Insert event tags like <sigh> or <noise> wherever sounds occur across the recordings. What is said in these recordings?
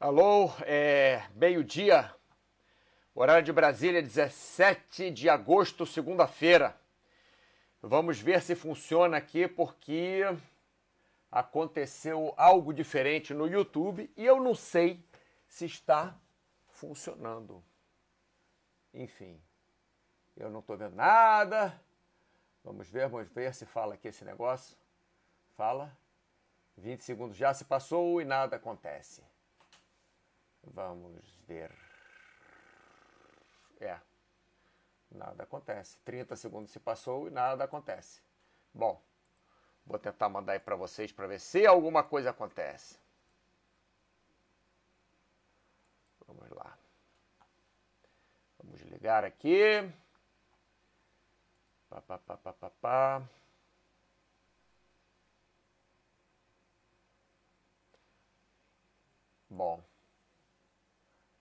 Alô, é meio-dia, horário de Brasília, 17 de agosto, segunda-feira. Vamos ver se funciona aqui porque aconteceu algo diferente no YouTube e eu não sei se está funcionando. Enfim, eu não estou vendo nada. Vamos ver, vamos ver se fala aqui esse negócio. Fala. 20 segundos já se passou e nada acontece. Vamos ver. É. Nada acontece. 30 segundos se passou e nada acontece. Bom, vou tentar mandar aí para vocês para ver se alguma coisa acontece. Vamos lá. Vamos ligar aqui. Pá, pá, pá, pá, pá, pá. Bom.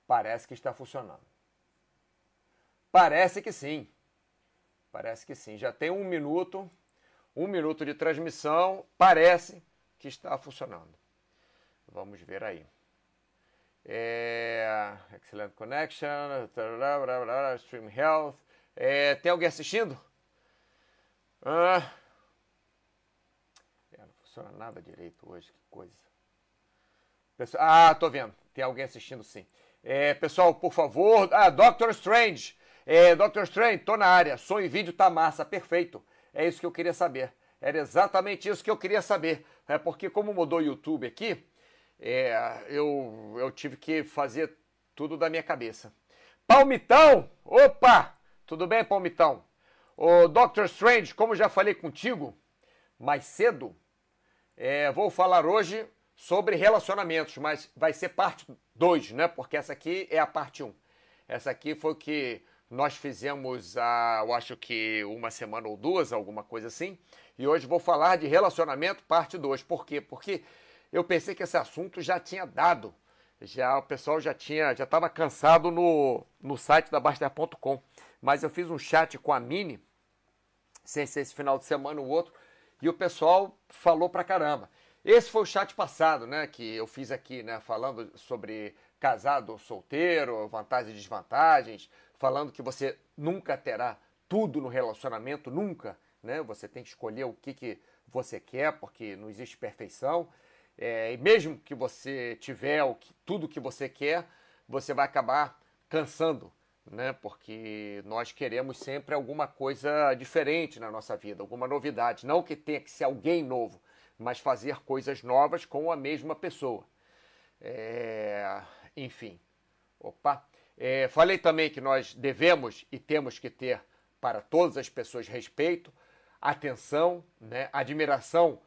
Parece que está funcionando. Parece que sim. Parece que sim. Já tem um minuto, um minuto de transmissão. Parece que está funcionando. Vamos ver aí. É, excellent connection, stream health. É, tem alguém assistindo? Ah, não funciona nada direito hoje, que coisa. Pessoal, ah, tô vendo. Tem alguém assistindo sim. É, pessoal, por favor. Ah, Doctor Strange. É, Doctor Strange, tô na área. Som e vídeo tá massa, perfeito. É isso que eu queria saber. Era exatamente isso que eu queria saber. É porque como mudou o YouTube aqui, é, eu, eu tive que fazer tudo da minha cabeça. Palmitão! Opa! Tudo bem, Palmitão? O Doctor Strange, como já falei contigo mais cedo, é, vou falar hoje sobre relacionamentos, mas vai ser parte 2, né? Porque essa aqui é a parte 1. Um. Essa aqui foi o que nós fizemos há, eu acho que uma semana ou duas, alguma coisa assim. E hoje vou falar de relacionamento, parte 2. Por quê? Porque eu pensei que esse assunto já tinha dado. Já o pessoal já tinha, já estava cansado no, no site da Baster.com. Mas eu fiz um chat com a Mini, sem ser esse final de semana ou outro, e o pessoal falou pra caramba. Esse foi o chat passado, né, que eu fiz aqui, né, falando sobre casado ou solteiro, vantagens e desvantagens, falando que você nunca terá tudo no relacionamento, nunca, né? Você tem que escolher o que, que você quer, porque não existe perfeição. É, e mesmo que você tiver o que, tudo que você quer, você vai acabar cansando, né? Porque nós queremos sempre alguma coisa diferente na nossa vida, alguma novidade. Não que tenha que ser alguém novo, mas fazer coisas novas com a mesma pessoa. É, enfim, opa. É, falei também que nós devemos e temos que ter para todas as pessoas respeito, atenção, né, admiração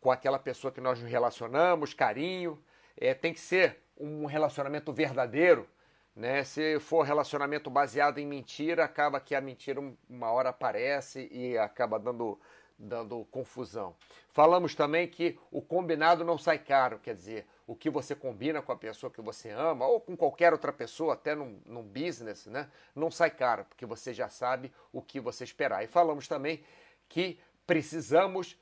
com aquela pessoa que nós nos relacionamos, carinho. É, tem que ser um relacionamento verdadeiro. Né? Se for relacionamento baseado em mentira, acaba que a mentira uma hora aparece e acaba dando dando confusão. Falamos também que o combinado não sai caro, quer dizer, o que você combina com a pessoa que você ama, ou com qualquer outra pessoa, até num, num business, né? não sai caro, porque você já sabe o que você esperar. E falamos também que precisamos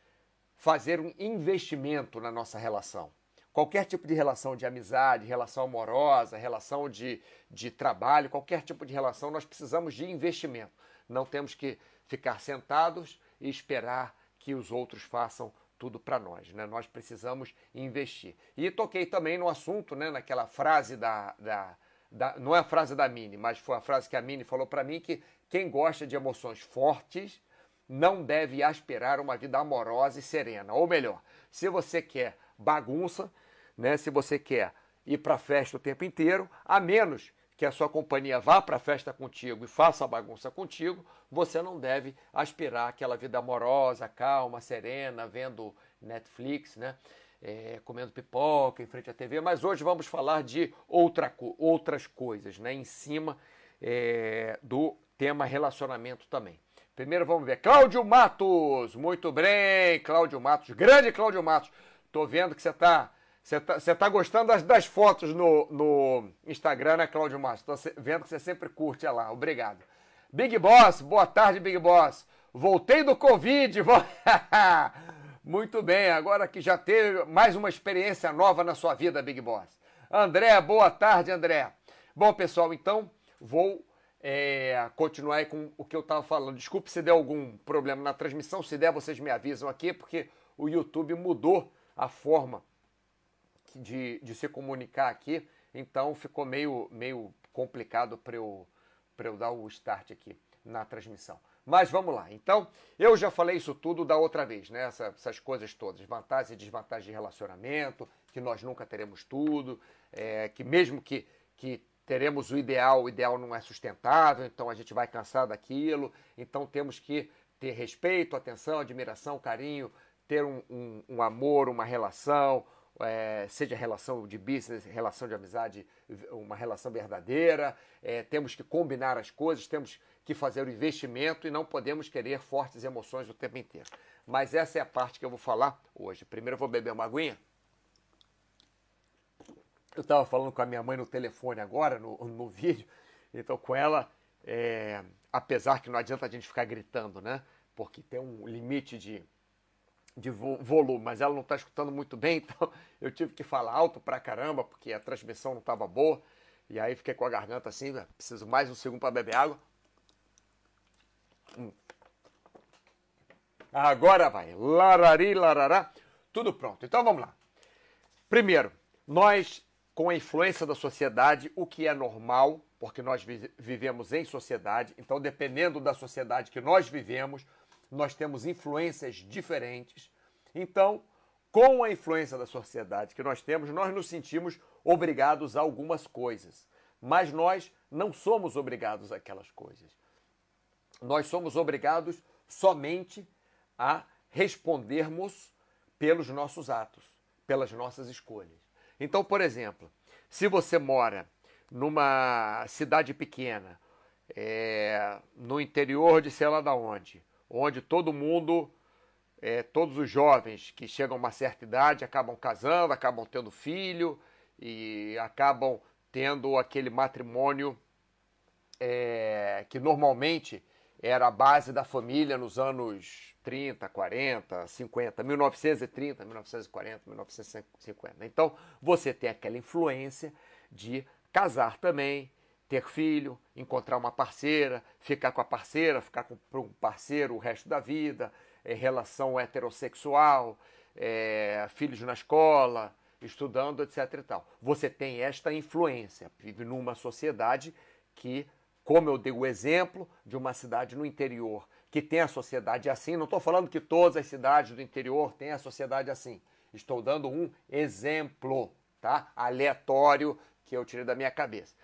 fazer um investimento na nossa relação. Qualquer tipo de relação de amizade, relação amorosa, relação de, de trabalho, qualquer tipo de relação, nós precisamos de investimento. Não temos que ficar sentados e esperar que os outros façam tudo para nós, né? Nós precisamos investir. E toquei também no assunto, né? Naquela frase da, da, da não é a frase da Mini, mas foi a frase que a Mini falou para mim que quem gosta de emoções fortes não deve aspirar uma vida amorosa e serena. Ou melhor, se você quer bagunça, né? Se você quer ir para festa o tempo inteiro, a menos que a sua companhia vá para a festa contigo e faça a bagunça contigo, você não deve aspirar aquela vida amorosa, calma, serena, vendo Netflix, né? É, comendo pipoca em frente à TV. Mas hoje vamos falar de outra, outras coisas, né? Em cima é, do tema relacionamento também. Primeiro vamos ver. Cláudio Matos! Muito bem, Cláudio Matos. Grande Cláudio Matos. Tô vendo que você está você tá, tá gostando das, das fotos no, no Instagram, né, Cláudio Márcio? Tô vendo que você sempre curte é lá. Obrigado. Big Boss, boa tarde, Big Boss. Voltei do Covid. <laughs> Vo... Muito bem, agora que já teve mais uma experiência nova na sua vida, Big Boss. André, boa tarde, André. Bom, pessoal, então vou é, continuar aí com o que eu estava falando. Desculpe se der algum problema na transmissão. Se der, vocês me avisam aqui, porque o YouTube mudou a forma de, de se comunicar aqui. Então ficou meio, meio complicado para eu, eu dar o start aqui na transmissão. Mas vamos lá. Então, eu já falei isso tudo da outra vez, né? Essa, essas coisas todas, vantagens e desvantagens de relacionamento, que nós nunca teremos tudo, é, que mesmo que, que teremos o ideal, o ideal não é sustentável, então a gente vai cansar daquilo, então temos que ter respeito, atenção, admiração, carinho, ter um, um, um amor, uma relação, é, seja relação de business, relação de amizade, uma relação verdadeira, é, temos que combinar as coisas, temos que fazer o investimento e não podemos querer fortes emoções o tempo inteiro. Mas essa é a parte que eu vou falar hoje. Primeiro eu vou beber uma aguinha. Eu estava falando com a minha mãe no telefone agora, no, no vídeo, então com ela, é, apesar que não adianta a gente ficar gritando, né? Porque tem um limite de, de volume, mas ela não está escutando muito bem, <laughs> então eu tive que falar alto pra caramba, porque a transmissão não estava boa. E aí fiquei com a garganta assim, né? preciso mais um segundo para beber água. Hum. Agora vai. Larari, larará. Tudo pronto. Então vamos lá. Primeiro, nós com a influência da sociedade, o que é normal, porque nós vivemos em sociedade, então dependendo da sociedade que nós vivemos, nós temos influências diferentes. Então, com a influência da sociedade que nós temos, nós nos sentimos obrigados a algumas coisas, mas nós não somos obrigados àquelas coisas. Nós somos obrigados somente a respondermos pelos nossos atos, pelas nossas escolhas. Então, por exemplo, se você mora numa cidade pequena, é, no interior de sei lá da onde, onde todo mundo, é, todos os jovens que chegam a uma certa idade acabam casando, acabam tendo filho e acabam tendo aquele matrimônio é, que normalmente era a base da família nos anos 30, 40, 50, 1930, 1940, 1950. Então, você tem aquela influência de casar também, ter filho, encontrar uma parceira, ficar com a parceira, ficar com um parceiro o resto da vida, é, relação heterossexual, é, filhos na escola, estudando, etc. E tal. Você tem esta influência, vive numa sociedade que como eu dei o exemplo de uma cidade no interior que tem a sociedade assim, não estou falando que todas as cidades do interior têm a sociedade assim. Estou dando um exemplo, tá? Aleatório que eu tirei da minha cabeça.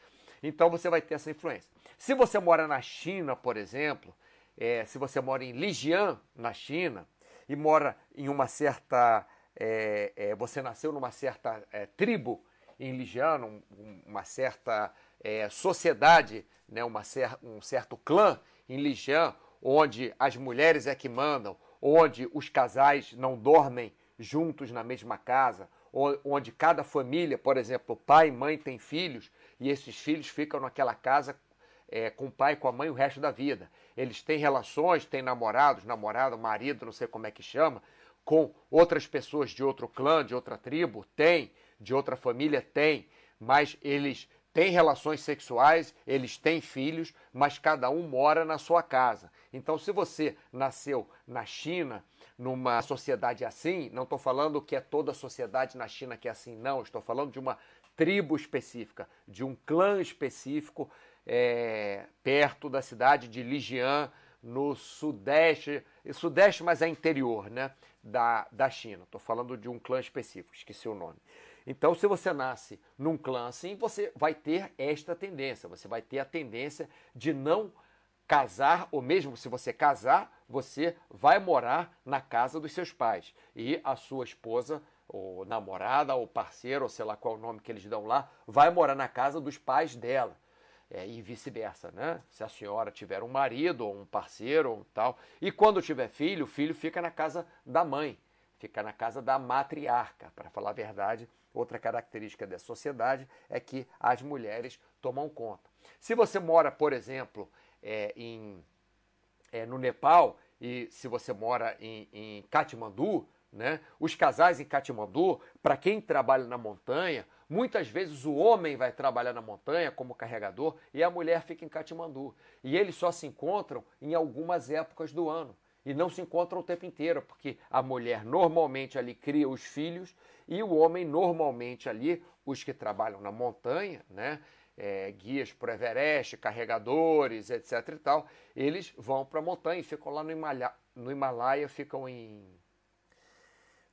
Então você vai ter essa influência. Se você mora na China, por exemplo, é, se você mora em Lijian, na China, e mora em uma certa. É, é, você nasceu numa certa é, tribo em Lijian, um, uma certa é, sociedade, né, uma cer um certo clã em Lijian, onde as mulheres é que mandam, onde os casais não dormem juntos na mesma casa, onde cada família, por exemplo, pai e mãe têm filhos e esses filhos ficam naquela casa é, com o pai e com a mãe o resto da vida. Eles têm relações, têm namorados, namorado, marido, não sei como é que chama, com outras pessoas de outro clã, de outra tribo, tem, de outra família, tem, mas eles têm relações sexuais, eles têm filhos, mas cada um mora na sua casa. Então, se você nasceu na China, numa sociedade assim, não estou falando que é toda a sociedade na China que é assim, não, estou falando de uma tribo específica, de um clã específico, é, perto da cidade de Lijian, no sudeste, sudeste, mas é interior né, da, da China. Estou falando de um clã específico, esqueci o nome. Então, se você nasce num clã assim, você vai ter esta tendência. Você vai ter a tendência de não casar, ou mesmo se você casar, você vai morar na casa dos seus pais. E a sua esposa, ou namorada, ou parceiro, ou sei lá qual é o nome que eles dão lá, vai morar na casa dos pais dela. É, e vice-versa, né? Se a senhora tiver um marido ou um parceiro ou tal, e quando tiver filho, o filho fica na casa da mãe, fica na casa da matriarca, para falar a verdade, Outra característica da sociedade é que as mulheres tomam conta. Se você mora, por exemplo, é, em, é, no Nepal e se você mora em, em Katmandu, né, os casais em Katmandu, para quem trabalha na montanha, Muitas vezes o homem vai trabalhar na montanha como carregador e a mulher fica em Katmandu. E eles só se encontram em algumas épocas do ano. E não se encontram o tempo inteiro, porque a mulher normalmente ali cria os filhos e o homem normalmente ali, os que trabalham na montanha, né? É, guias para o Everest, carregadores, etc e tal, eles vão para a montanha e ficam lá no Himalaia, no Himalaia ficam em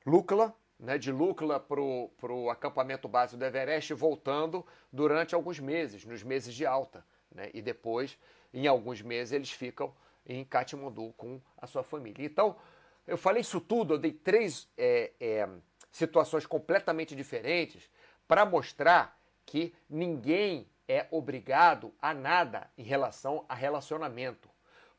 Lukla, né, de Lukla para o acampamento base do Everest, voltando durante alguns meses, nos meses de alta. Né, e depois, em alguns meses, eles ficam em Katmandu com a sua família. Então, eu falei isso tudo, eu dei três é, é, situações completamente diferentes para mostrar que ninguém é obrigado a nada em relação a relacionamento.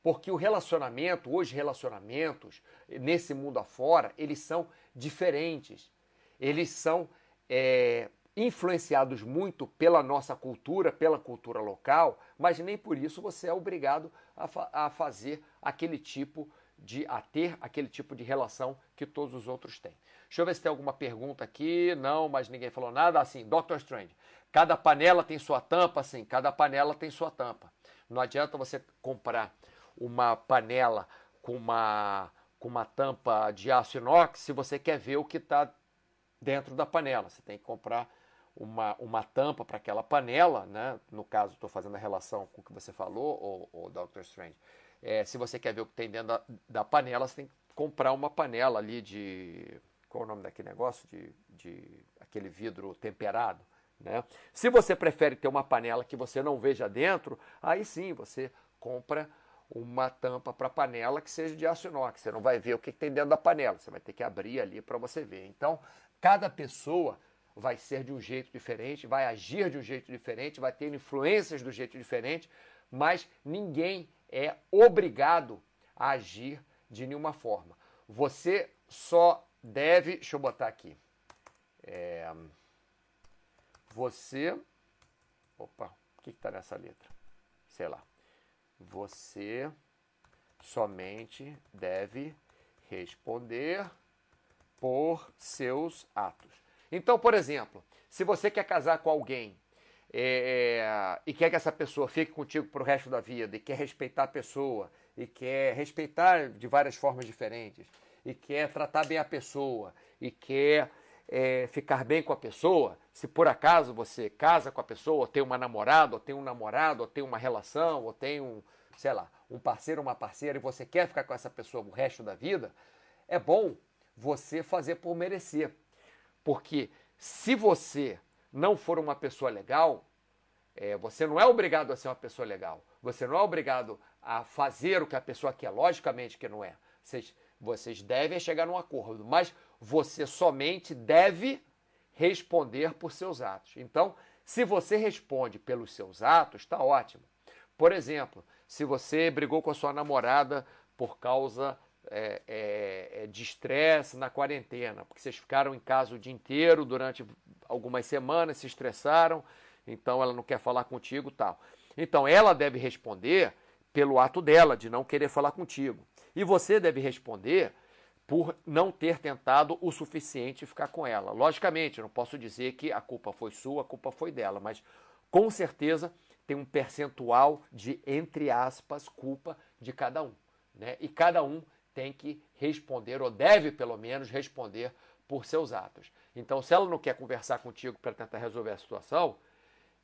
Porque o relacionamento, os relacionamentos, nesse mundo afora, eles são diferentes. Eles são é, influenciados muito pela nossa cultura, pela cultura local, mas nem por isso você é obrigado a, fa a fazer aquele tipo de a ter aquele tipo de relação que todos os outros têm. Deixa eu ver se tem alguma pergunta aqui. Não, mas ninguém falou nada. Assim, Doctor Strange. Cada panela tem sua tampa, sim. Cada panela tem sua tampa. Não adianta você comprar uma panela com uma, com uma tampa de aço inox se você quer ver o que está dentro da panela. Você tem que comprar uma, uma tampa para aquela panela, né? no caso estou fazendo a relação com o que você falou, o, o Dr. Strange. É, se você quer ver o que tem dentro da, da, panela, você tem que comprar uma panela ali de. Qual é o nome daquele negócio? De, de aquele vidro temperado. Né? Se você prefere ter uma panela que você não veja dentro, aí sim você compra uma tampa para panela que seja de aço inox. Você não vai ver o que tem dentro da panela, você vai ter que abrir ali para você ver. Então, cada pessoa vai ser de um jeito diferente, vai agir de um jeito diferente, vai ter influências do jeito diferente, mas ninguém é obrigado a agir de nenhuma forma. Você só deve. Deixa eu botar aqui. É, você. Opa, o que está nessa letra? Sei lá. Você somente deve responder por seus atos. Então, por exemplo, se você quer casar com alguém é, e quer que essa pessoa fique contigo para o resto da vida, e quer respeitar a pessoa, e quer respeitar de várias formas diferentes, e quer tratar bem a pessoa, e quer é, ficar bem com a pessoa, se por acaso você casa com a pessoa, ou tem uma namorada, ou tem um namorado, ou tem uma relação, ou tem um, sei lá, um parceiro uma parceira, e você quer ficar com essa pessoa o resto da vida, é bom você fazer por merecer. Porque se você não for uma pessoa legal, é, você não é obrigado a ser uma pessoa legal. Você não é obrigado a fazer o que a pessoa quer, logicamente que não é. Vocês, vocês devem chegar num acordo, mas você somente deve responder por seus atos. Então, se você responde pelos seus atos, está ótimo. Por exemplo, se você brigou com a sua namorada por causa é, é, é de estresse na quarentena, porque vocês ficaram em casa o dia inteiro durante algumas semanas, se estressaram, então ela não quer falar contigo tal. Então ela deve responder pelo ato dela de não querer falar contigo. E você deve responder por não ter tentado o suficiente ficar com ela. Logicamente, não posso dizer que a culpa foi sua, a culpa foi dela, mas com certeza tem um percentual de, entre aspas, culpa de cada um. Né? E cada um tem que responder, ou deve pelo menos responder por seus atos. Então, se ela não quer conversar contigo para tentar resolver a situação,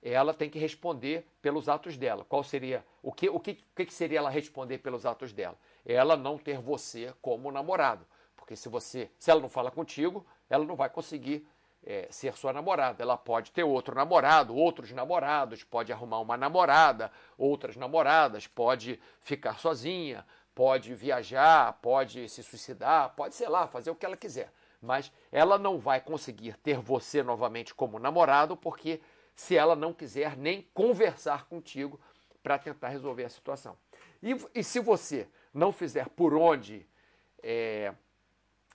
ela tem que responder pelos atos dela. Qual seria o que o que, que seria ela responder pelos atos dela? Ela não ter você como namorado, porque se você se ela não fala contigo, ela não vai conseguir é, ser sua namorada. Ela pode ter outro namorado, outros namorados, pode arrumar uma namorada, outras namoradas, pode ficar sozinha, pode viajar, pode se suicidar, pode, sei lá, fazer o que ela quiser. Mas ela não vai conseguir ter você novamente como namorado, porque se ela não quiser nem conversar contigo para tentar resolver a situação. E, e, se você não fizer por onde é,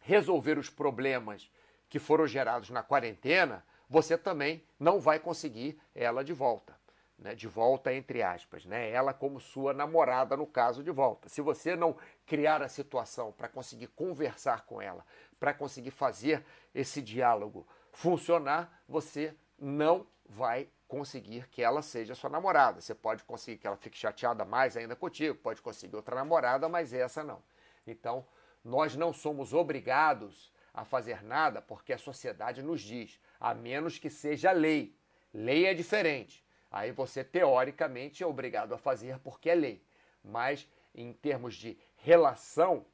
resolver os problemas que foram gerados na quarentena, você também não vai conseguir ela de volta. Né, de volta entre aspas, né, ela como sua namorada no caso de volta. Se você não criar a situação para conseguir conversar com ela, para conseguir fazer esse diálogo funcionar, você não vai conseguir que ela seja sua namorada. Você pode conseguir que ela fique chateada mais ainda contigo, pode conseguir outra namorada, mas essa não. Então, nós não somos obrigados a fazer nada porque a sociedade nos diz, a menos que seja lei. Lei é diferente. Aí você, teoricamente, é obrigado a fazer porque é lei. Mas, em termos de relação,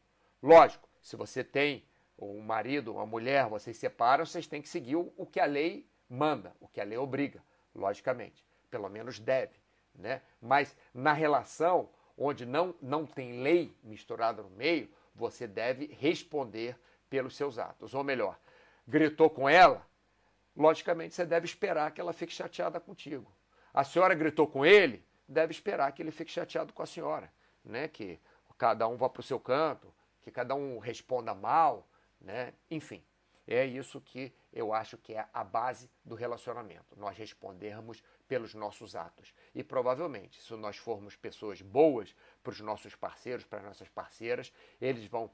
lógico, se você tem um marido, uma mulher, vocês separam, vocês têm que seguir o que a lei manda, o que a lei obriga, logicamente. Pelo menos deve. Né? Mas na relação onde não, não tem lei misturada no meio, você deve responder pelos seus atos. Ou melhor, gritou com ela, logicamente você deve esperar que ela fique chateada contigo. A senhora gritou com ele, deve esperar que ele fique chateado com a senhora, né? Que cada um vá para o seu canto, que cada um responda mal, né? Enfim, é isso que eu acho que é a base do relacionamento. Nós respondermos pelos nossos atos. E provavelmente, se nós formos pessoas boas para os nossos parceiros, para as nossas parceiras, eles vão.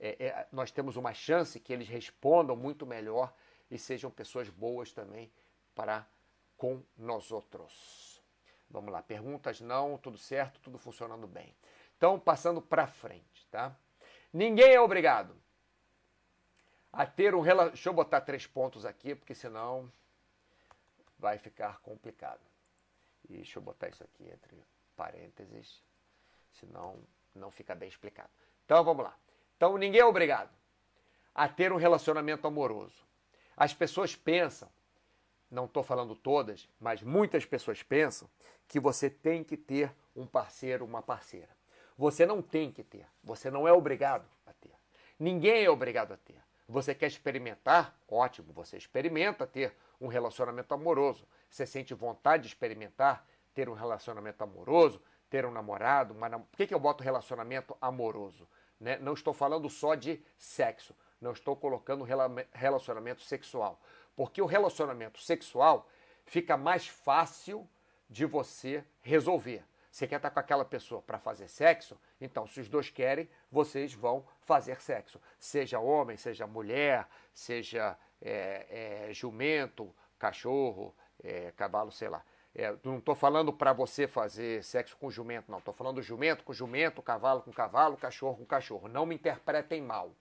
É, é, nós temos uma chance que eles respondam muito melhor e sejam pessoas boas também para com nós outros. Vamos lá, perguntas não, tudo certo, tudo funcionando bem. Então, passando para frente, tá? Ninguém é obrigado a ter um relacionamento. Deixa eu botar três pontos aqui, porque senão vai ficar complicado. E deixa eu botar isso aqui entre parênteses, senão não fica bem explicado. Então vamos lá. Então ninguém é obrigado a ter um relacionamento amoroso. As pessoas pensam, não estou falando todas, mas muitas pessoas pensam que você tem que ter um parceiro, uma parceira. Você não tem que ter, você não é obrigado a ter. Ninguém é obrigado a ter. Você quer experimentar? Ótimo, você experimenta ter um relacionamento amoroso. Você sente vontade de experimentar ter um relacionamento amoroso, ter um namorado? Uma nam... Por que, que eu boto relacionamento amoroso? Né? Não estou falando só de sexo, não estou colocando relacionamento sexual. Porque o relacionamento sexual fica mais fácil de você resolver. Você quer estar com aquela pessoa para fazer sexo? Então, se os dois querem, vocês vão fazer sexo. Seja homem, seja mulher, seja é, é, jumento, cachorro, é, cavalo, sei lá. É, não estou falando para você fazer sexo com jumento, não. Estou falando jumento com jumento, cavalo com cavalo, cachorro com cachorro. Não me interpretem mal.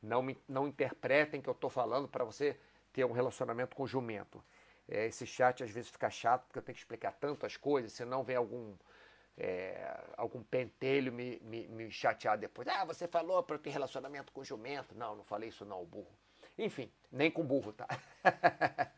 Não, me, não interpretem que eu estou falando para você ter um relacionamento com jumento. É, esse chat às vezes fica chato porque eu tenho que explicar tantas coisas, senão vem algum é, algum pentelho me, me, me, chatear depois. Ah, você falou para ter relacionamento com jumento. Não, não falei isso não, burro. Enfim, nem com burro, tá? <laughs>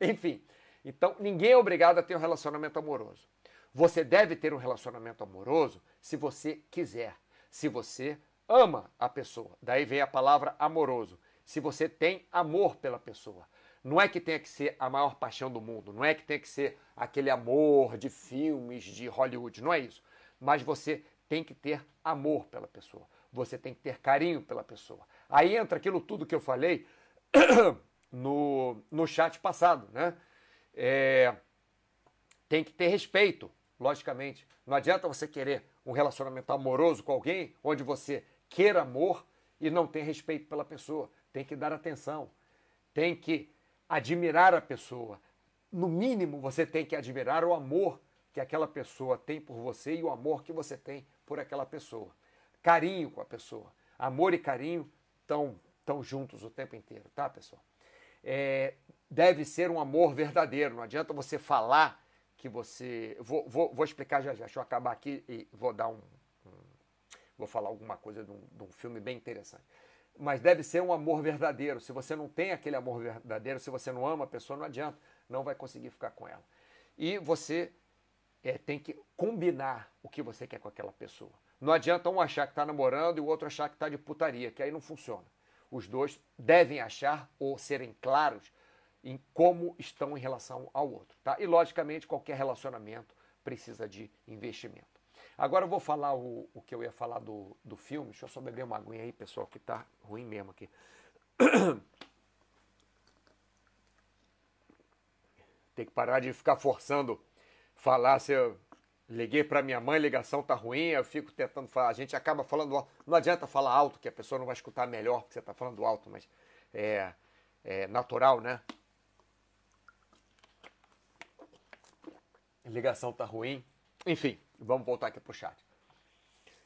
Enfim, então ninguém é obrigado a ter um relacionamento amoroso. Você deve ter um relacionamento amoroso se você quiser, se você ama a pessoa. Daí vem a palavra amoroso. Se você tem amor pela pessoa. Não é que tenha que ser a maior paixão do mundo, não é que tenha que ser aquele amor de filmes de Hollywood, não é isso. Mas você tem que ter amor pela pessoa, você tem que ter carinho pela pessoa. Aí entra aquilo tudo que eu falei <coughs> no, no chat passado, né? É, tem que ter respeito, logicamente. Não adianta você querer um relacionamento amoroso com alguém onde você queira amor e não tem respeito pela pessoa. Tem que dar atenção, tem que admirar a pessoa. No mínimo, você tem que admirar o amor que aquela pessoa tem por você e o amor que você tem por aquela pessoa. Carinho com a pessoa. Amor e carinho estão tão juntos o tempo inteiro, tá, pessoal? É, deve ser um amor verdadeiro. Não adianta você falar que você. Vou, vou, vou explicar já já. Deixa eu acabar aqui e vou dar um. um vou falar alguma coisa de um, de um filme bem interessante mas deve ser um amor verdadeiro. Se você não tem aquele amor verdadeiro, se você não ama a pessoa, não adianta, não vai conseguir ficar com ela. E você é, tem que combinar o que você quer com aquela pessoa. Não adianta um achar que está namorando e o outro achar que está de putaria, que aí não funciona. Os dois devem achar ou serem claros em como estão em relação ao outro. Tá? E, logicamente, qualquer relacionamento precisa de investimento. Agora eu vou falar o, o que eu ia falar do, do filme. Deixa eu só beber uma aguinha aí, pessoal, que tá ruim mesmo aqui. <coughs> Tem que parar de ficar forçando falar se eu liguei para minha mãe, ligação tá ruim, eu fico tentando falar. A gente acaba falando alto. Não adianta falar alto, que a pessoa não vai escutar melhor porque você está falando alto, mas é, é natural, né? Ligação tá ruim. Enfim, vamos voltar aqui pro chat.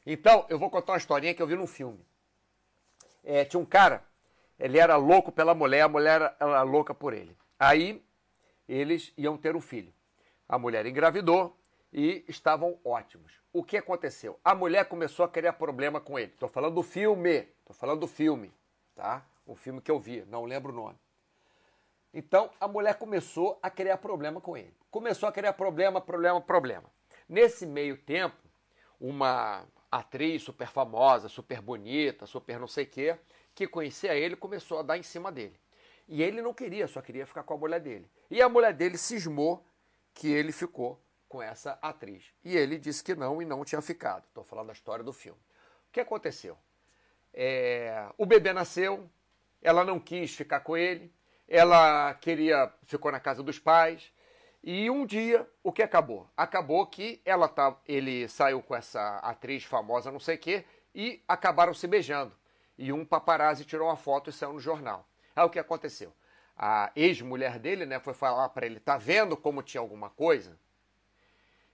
Então, eu vou contar uma historinha que eu vi num filme. É, tinha um cara, ele era louco pela mulher, a mulher era louca por ele. Aí, eles iam ter um filho. A mulher engravidou e estavam ótimos. O que aconteceu? A mulher começou a criar problema com ele. Estou falando do filme, estou falando do filme, tá? O filme que eu vi, não lembro o nome. Então, a mulher começou a criar problema com ele. Começou a criar problema, problema, problema. Nesse meio tempo, uma atriz super famosa, super bonita, super não sei o quê, que conhecia ele, começou a dar em cima dele. E ele não queria, só queria ficar com a mulher dele. E a mulher dele cismou que ele ficou com essa atriz. E ele disse que não e não tinha ficado. Estou falando da história do filme. O que aconteceu? É, o bebê nasceu, ela não quis ficar com ele, ela queria, ficou na casa dos pais. E um dia, o que acabou? Acabou que ela tá, ele saiu com essa atriz famosa, não sei o quê, e acabaram se beijando. E um paparazzi tirou uma foto e saiu no jornal. Aí o que aconteceu? A ex-mulher dele, né, foi falar para ele: "Tá vendo como tinha alguma coisa?"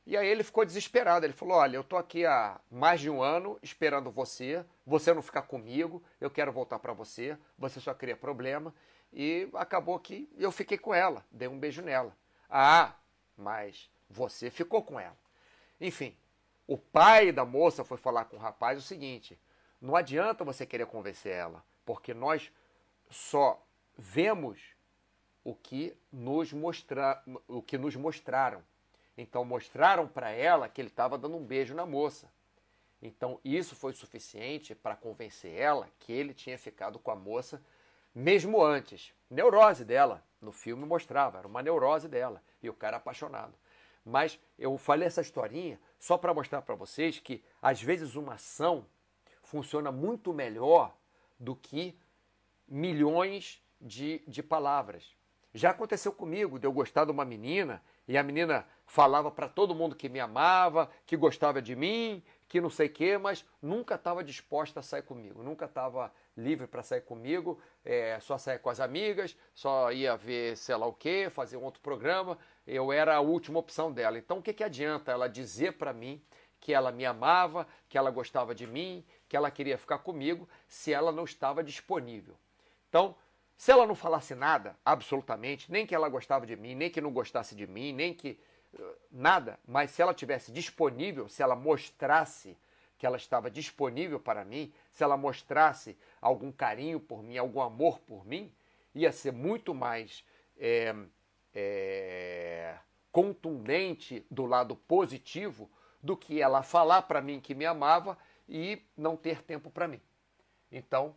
E aí ele ficou desesperado. Ele falou: Olha, eu estou aqui há mais de um ano esperando você, você não ficar comigo, eu quero voltar para você, você só cria problema. E acabou que eu fiquei com ela, dei um beijo nela. Ah, mas você ficou com ela. Enfim, o pai da moça foi falar com o rapaz o seguinte: não adianta você querer convencer ela, porque nós só vemos o que nos, mostra, o que nos mostraram. Então mostraram para ela que ele estava dando um beijo na moça. Então isso foi suficiente para convencer ela que ele tinha ficado com a moça mesmo antes. Neurose dela. No filme mostrava, era uma neurose dela. E o cara apaixonado. Mas eu falei essa historinha só para mostrar para vocês que às vezes uma ação funciona muito melhor do que milhões de, de palavras. Já aconteceu comigo de eu gostar de uma menina e a menina falava para todo mundo que me amava, que gostava de mim, que não sei o quê, mas nunca estava disposta a sair comigo, nunca estava livre para sair comigo, é, só sair com as amigas, só ia ver sei lá o quê, fazer um outro programa, eu era a última opção dela. Então o que, que adianta ela dizer para mim que ela me amava, que ela gostava de mim, que ela queria ficar comigo, se ela não estava disponível? Então, se ela não falasse nada, absolutamente, nem que ela gostava de mim, nem que não gostasse de mim, nem que nada, mas se ela tivesse disponível, se ela mostrasse que ela estava disponível para mim, se ela mostrasse algum carinho por mim, algum amor por mim, ia ser muito mais é, é, contundente do lado positivo do que ela falar para mim que me amava e não ter tempo para mim. Então,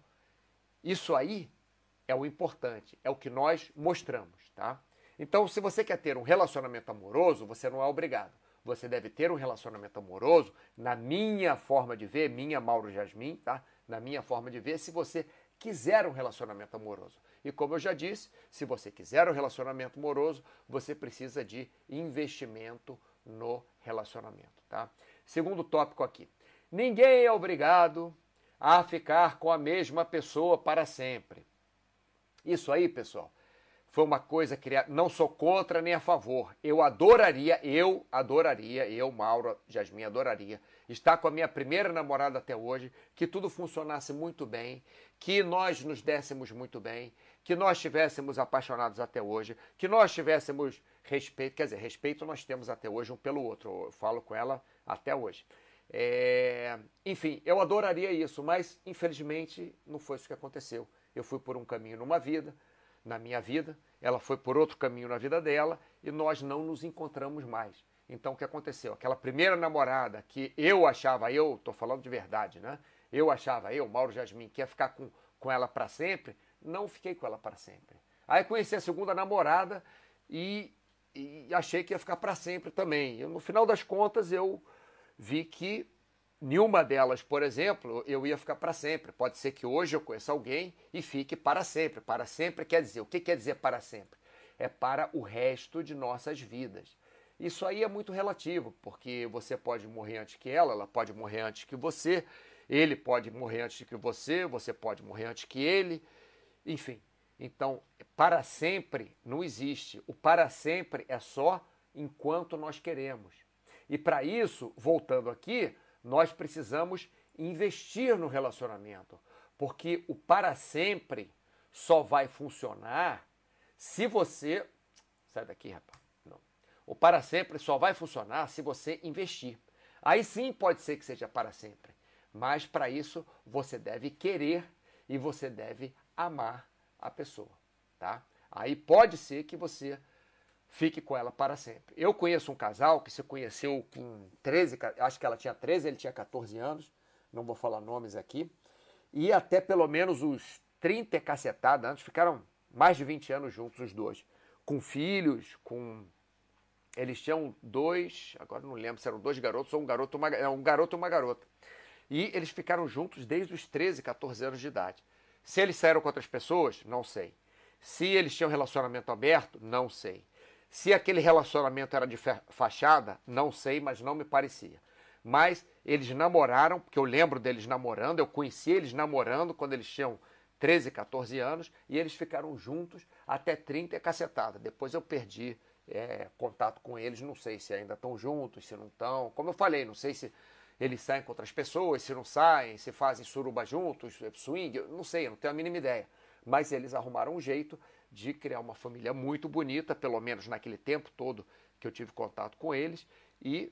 isso aí é o importante, é o que nós mostramos, tá? Então, se você quer ter um relacionamento amoroso, você não é obrigado. Você deve ter um relacionamento amoroso, na minha forma de ver, minha Mauro Jasmin, tá? Na minha forma de ver, se você quiser um relacionamento amoroso. E como eu já disse, se você quiser um relacionamento amoroso, você precisa de investimento no relacionamento, tá? Segundo tópico aqui. Ninguém é obrigado a ficar com a mesma pessoa para sempre. Isso aí, pessoal, foi uma coisa criada. Não sou contra nem a favor. Eu adoraria, eu adoraria, eu, Mauro, Jasmin, adoraria estar com a minha primeira namorada até hoje, que tudo funcionasse muito bem, que nós nos dessemos muito bem, que nós estivéssemos apaixonados até hoje, que nós tivéssemos respeito, quer dizer, respeito nós temos até hoje um pelo outro. Eu falo com ela até hoje. É... Enfim, eu adoraria isso, mas infelizmente não foi isso que aconteceu. Eu fui por um caminho numa vida, na minha vida, ela foi por outro caminho na vida dela e nós não nos encontramos mais. Então o que aconteceu? Aquela primeira namorada que eu achava, eu estou falando de verdade, né? Eu achava, eu, Mauro Jasmin, que ia ficar com, com ela para sempre, não fiquei com ela para sempre. Aí conheci a segunda namorada e, e achei que ia ficar para sempre também. no final das contas, eu vi que Nenhuma delas, por exemplo, eu ia ficar para sempre. Pode ser que hoje eu conheça alguém e fique para sempre. Para sempre quer dizer, o que quer dizer para sempre? É para o resto de nossas vidas. Isso aí é muito relativo, porque você pode morrer antes que ela, ela pode morrer antes que você, ele pode morrer antes que você, você pode morrer antes que ele, enfim. Então, para sempre não existe. O para sempre é só enquanto nós queremos. E para isso, voltando aqui, nós precisamos investir no relacionamento, porque o para sempre só vai funcionar se você. Sai daqui, rapaz. Não. O para sempre só vai funcionar se você investir. Aí sim pode ser que seja para sempre. Mas para isso você deve querer e você deve amar a pessoa, tá? Aí pode ser que você fique com ela para sempre. Eu conheço um casal que se conheceu com 13, acho que ela tinha 13, ele tinha 14 anos, não vou falar nomes aqui, e até pelo menos os 30 cacetadas antes, ficaram mais de 20 anos juntos os dois, com filhos, com eles tinham dois, agora não lembro se eram dois garotos ou um garoto, uma, um garoto e uma garota. E eles ficaram juntos desde os 13, 14 anos de idade. Se eles saíram com outras pessoas, não sei. Se eles tinham relacionamento aberto, não sei. Se aquele relacionamento era de fachada, não sei, mas não me parecia. Mas eles namoraram, porque eu lembro deles namorando, eu conheci eles namorando quando eles tinham 13, 14 anos, e eles ficaram juntos até 30 e cacetada. Depois eu perdi é, contato com eles, não sei se ainda estão juntos, se não estão. Como eu falei, não sei se eles saem com outras pessoas, se não saem, se fazem suruba juntos, swing, não sei, não tenho a mínima ideia. Mas eles arrumaram um jeito de criar uma família muito bonita, pelo menos naquele tempo todo que eu tive contato com eles, e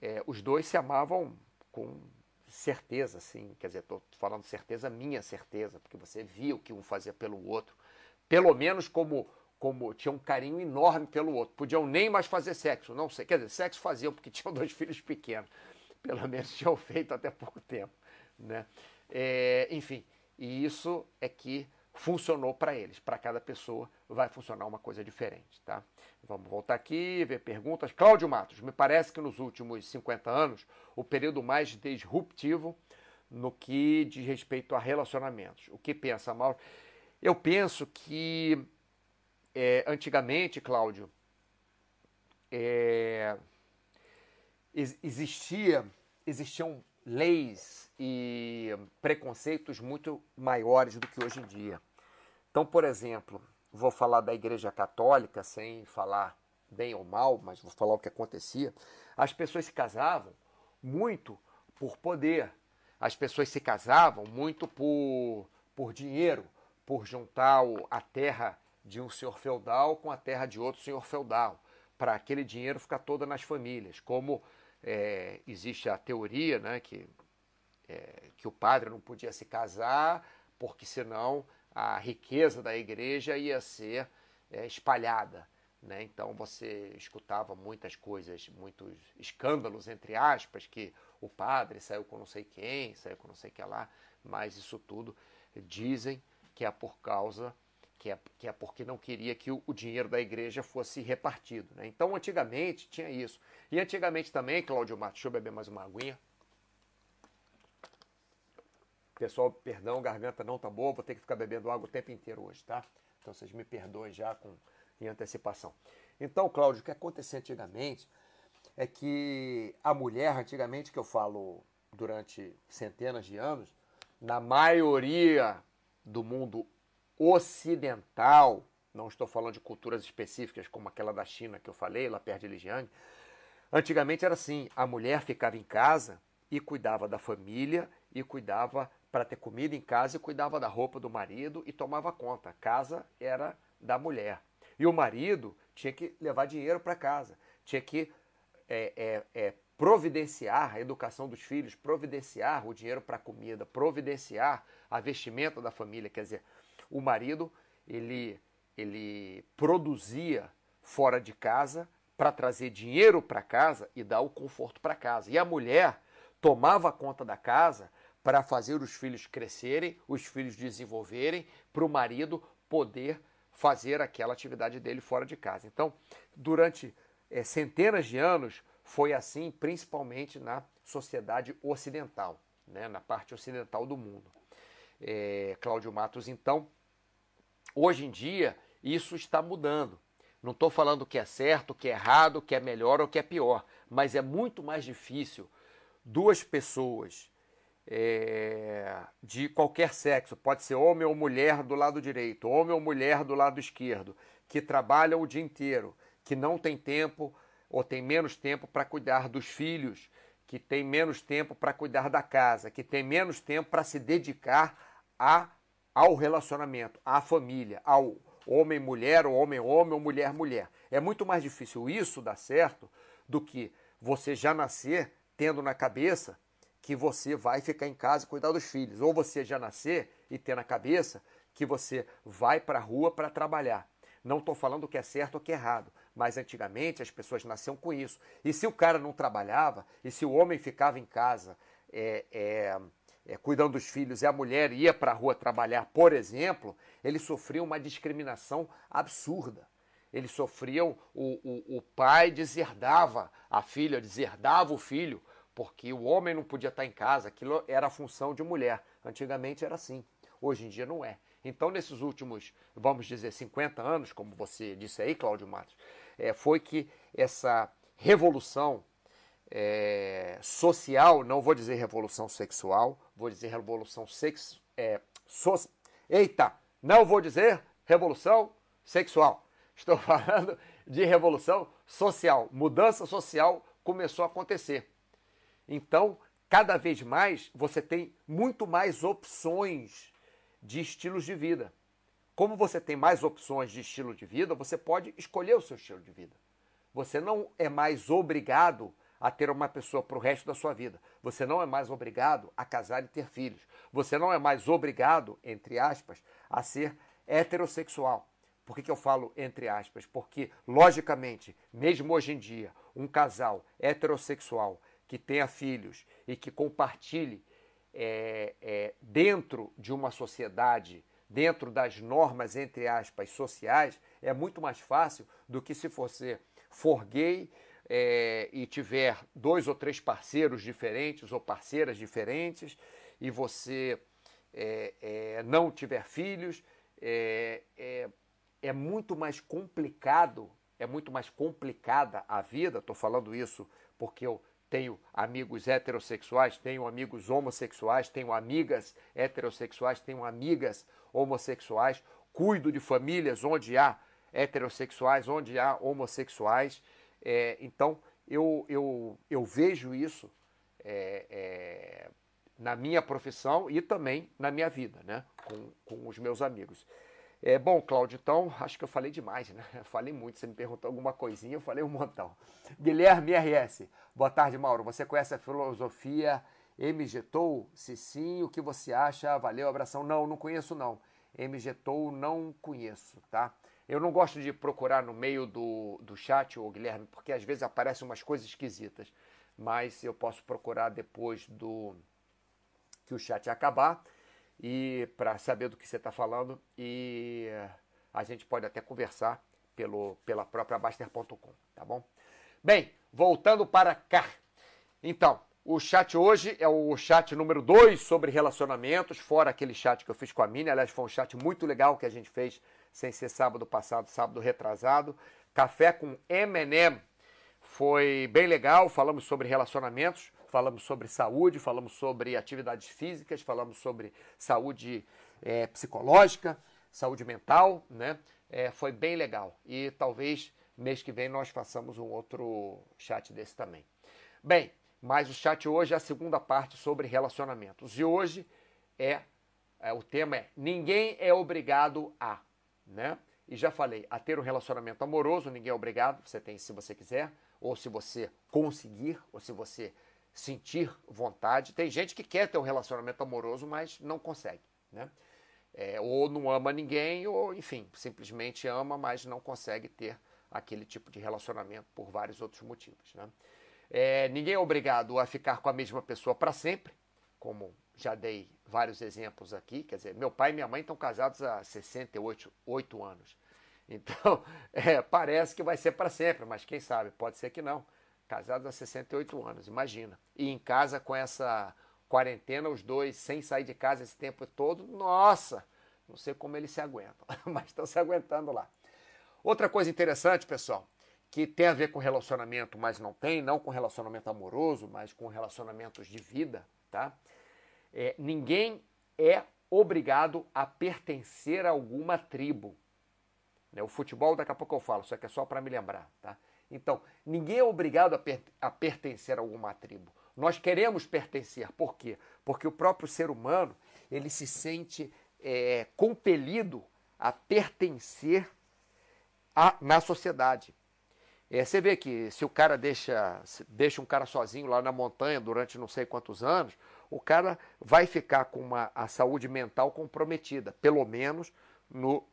é, os dois se amavam com certeza, assim, quer dizer, estou falando certeza, minha certeza, porque você via o que um fazia pelo outro, pelo menos como como tinha um carinho enorme pelo outro. Podiam nem mais fazer sexo, não sei. Quer dizer, sexo faziam porque <laughs> tinham dois filhos pequenos. Pelo menos tinham feito até pouco tempo. Né? É, enfim, e isso é que funcionou para eles. Para cada pessoa vai funcionar uma coisa diferente, tá? Vamos voltar aqui, ver perguntas. Cláudio Matos, me parece que nos últimos 50 anos, o período mais disruptivo no que diz respeito a relacionamentos. O que pensa, Mauro? Eu penso que é, antigamente, Cláudio, é, existia, existiam leis e preconceitos muito maiores do que hoje em dia. Então, por exemplo, vou falar da Igreja Católica sem falar bem ou mal, mas vou falar o que acontecia. As pessoas se casavam muito por poder. As pessoas se casavam muito por, por dinheiro, por juntar a terra de um senhor feudal com a terra de outro senhor feudal, para aquele dinheiro ficar todo nas famílias. Como é, existe a teoria né, que, é, que o padre não podia se casar, porque senão a riqueza da igreja ia ser é, espalhada. Né? Então você escutava muitas coisas, muitos escândalos, entre aspas, que o padre saiu com não sei quem, saiu com não sei que lá, mas isso tudo dizem que é por causa que é, que é porque não queria que o, o dinheiro da igreja fosse repartido. Né? Então, antigamente tinha isso. E antigamente também, Cláudio Matos, deixa eu beber mais uma aguinha. Pessoal, perdão, garganta não tá boa, vou ter que ficar bebendo água o tempo inteiro hoje, tá? Então vocês me perdoem já com, em antecipação. Então, Cláudio, o que acontecia antigamente é que a mulher, antigamente, que eu falo durante centenas de anos, na maioria do mundo ocidental, não estou falando de culturas específicas como aquela da China que eu falei, lá perto de Lijiang. Antigamente era assim: a mulher ficava em casa e cuidava da família e cuidava para ter comida em casa e cuidava da roupa do marido e tomava conta. A casa era da mulher. E o marido tinha que levar dinheiro para casa, tinha que é, é, é, providenciar a educação dos filhos, providenciar o dinheiro para a comida, providenciar a vestimenta da família. Quer dizer, o marido ele, ele produzia fora de casa para trazer dinheiro para casa e dar o conforto para casa. E a mulher tomava conta da casa para fazer os filhos crescerem, os filhos desenvolverem, para o marido poder fazer aquela atividade dele fora de casa. Então, durante é, centenas de anos, foi assim, principalmente na sociedade ocidental, né, na parte ocidental do mundo. É, Cláudio Matos, então, Hoje em dia, isso está mudando. Não estou falando que é certo, que é errado, que é melhor ou que é pior, mas é muito mais difícil duas pessoas é, de qualquer sexo, pode ser homem ou mulher do lado direito, homem ou mulher do lado esquerdo, que trabalham o dia inteiro, que não tem tempo ou tem menos tempo para cuidar dos filhos, que tem menos tempo para cuidar da casa, que tem menos tempo para se dedicar a, ao relacionamento, à família, ao homem-mulher, ou homem-homem, ou mulher-mulher. É muito mais difícil isso dar certo do que você já nascer tendo na cabeça que você vai ficar em casa e cuidar dos filhos, ou você já nascer e ter na cabeça que você vai para a rua para trabalhar. Não estou falando que é certo ou que é errado, mas antigamente as pessoas nasciam com isso. E se o cara não trabalhava, e se o homem ficava em casa é, é, é, cuidando dos filhos e a mulher ia para a rua trabalhar, por exemplo, eles sofriam uma discriminação absurda. Eles sofriam, o, o, o pai deserdava a filha, deserdava o filho, porque o homem não podia estar em casa, aquilo era a função de mulher. Antigamente era assim, hoje em dia não é. Então, nesses últimos, vamos dizer, 50 anos, como você disse aí, Cláudio Matos, é, foi que essa revolução é, social, não vou dizer revolução sexual, vou dizer revolução sex, é, so, eita, não vou dizer revolução sexual. Estou <laughs> falando de revolução social. Mudança social começou a acontecer. Então, cada vez mais você tem muito mais opções de estilos de vida. Como você tem mais opções de estilo de vida, você pode escolher o seu estilo de vida. Você não é mais obrigado a ter uma pessoa para o resto da sua vida. Você não é mais obrigado a casar e ter filhos. Você não é mais obrigado, entre aspas, a ser heterossexual. Por que, que eu falo entre aspas? Porque, logicamente, mesmo hoje em dia, um casal heterossexual que tenha filhos e que compartilhe é, é, dentro de uma sociedade, dentro das normas, entre aspas, sociais, é muito mais fácil do que se você for gay é, e tiver dois ou três parceiros diferentes ou parceiras diferentes e você é, é, não tiver filhos. É, muito mais complicado, é muito mais complicada a vida. Estou falando isso porque eu tenho amigos heterossexuais, tenho amigos homossexuais, tenho amigas heterossexuais, tenho amigas homossexuais, cuido de famílias onde há heterossexuais, onde há homossexuais. É, então, eu, eu, eu vejo isso é, é, na minha profissão e também na minha vida, né? com, com os meus amigos. É, bom, Cláudio, então acho que eu falei demais, né? <laughs> Falei muito. Você me perguntou alguma coisinha, eu falei um montão. Guilherme RS. Boa tarde, Mauro. Você conhece a filosofia MGTOW? Se sim, o que você acha? Valeu, abração. Não, não conheço não. MGTOW não conheço, tá? Eu não gosto de procurar no meio do, do chat, ô Guilherme, porque às vezes aparecem umas coisas esquisitas. Mas eu posso procurar depois do que o chat acabar e para saber do que você está falando e a gente pode até conversar pelo, pela própria Baster.com, tá bom? Bem, voltando para cá. Então, o chat hoje é o chat número 2 sobre relacionamentos, fora aquele chat que eu fiz com a Mini. Aliás, foi um chat muito legal que a gente fez sem ser sábado passado, sábado retrasado. Café com M&M foi bem legal, falamos sobre relacionamentos falamos sobre saúde, falamos sobre atividades físicas, falamos sobre saúde é, psicológica, saúde mental, né? É, foi bem legal. E talvez mês que vem nós façamos um outro chat desse também. Bem, mas o chat hoje é a segunda parte sobre relacionamentos. E hoje é, é o tema é ninguém é obrigado a, né? E já falei, a ter um relacionamento amoroso, ninguém é obrigado, você tem se você quiser, ou se você conseguir, ou se você sentir vontade. Tem gente que quer ter um relacionamento amoroso, mas não consegue, né? É, ou não ama ninguém, ou enfim, simplesmente ama, mas não consegue ter aquele tipo de relacionamento por vários outros motivos. Né? É, ninguém é obrigado a ficar com a mesma pessoa para sempre, como já dei vários exemplos aqui. Quer dizer, meu pai e minha mãe estão casados há 68 8 anos. <laughs> Então, é, parece que vai ser para sempre, mas quem sabe, pode ser que não. Casados há 68 anos, imagina. E em casa com essa quarentena, os dois sem sair de casa esse tempo todo, nossa, não sei como eles se aguentam, <laughs> mas estão se aguentando lá. Outra coisa interessante, pessoal, que tem a ver com relacionamento, mas não tem, não com relacionamento amoroso, mas com relacionamentos de vida, tá? É, ninguém é obrigado a pertencer a alguma tribo. Né? O futebol, daqui a pouco eu falo, só que é só para me lembrar, tá? Então, ninguém é obrigado a, per a pertencer a alguma tribo. Nós queremos pertencer. Por quê? Porque o próprio ser humano ele se sente é, compelido a pertencer a, na sociedade. É, você vê que se o cara deixa, deixa um cara sozinho lá na montanha durante não sei quantos anos, o cara vai ficar com uma, a saúde mental comprometida, pelo menos no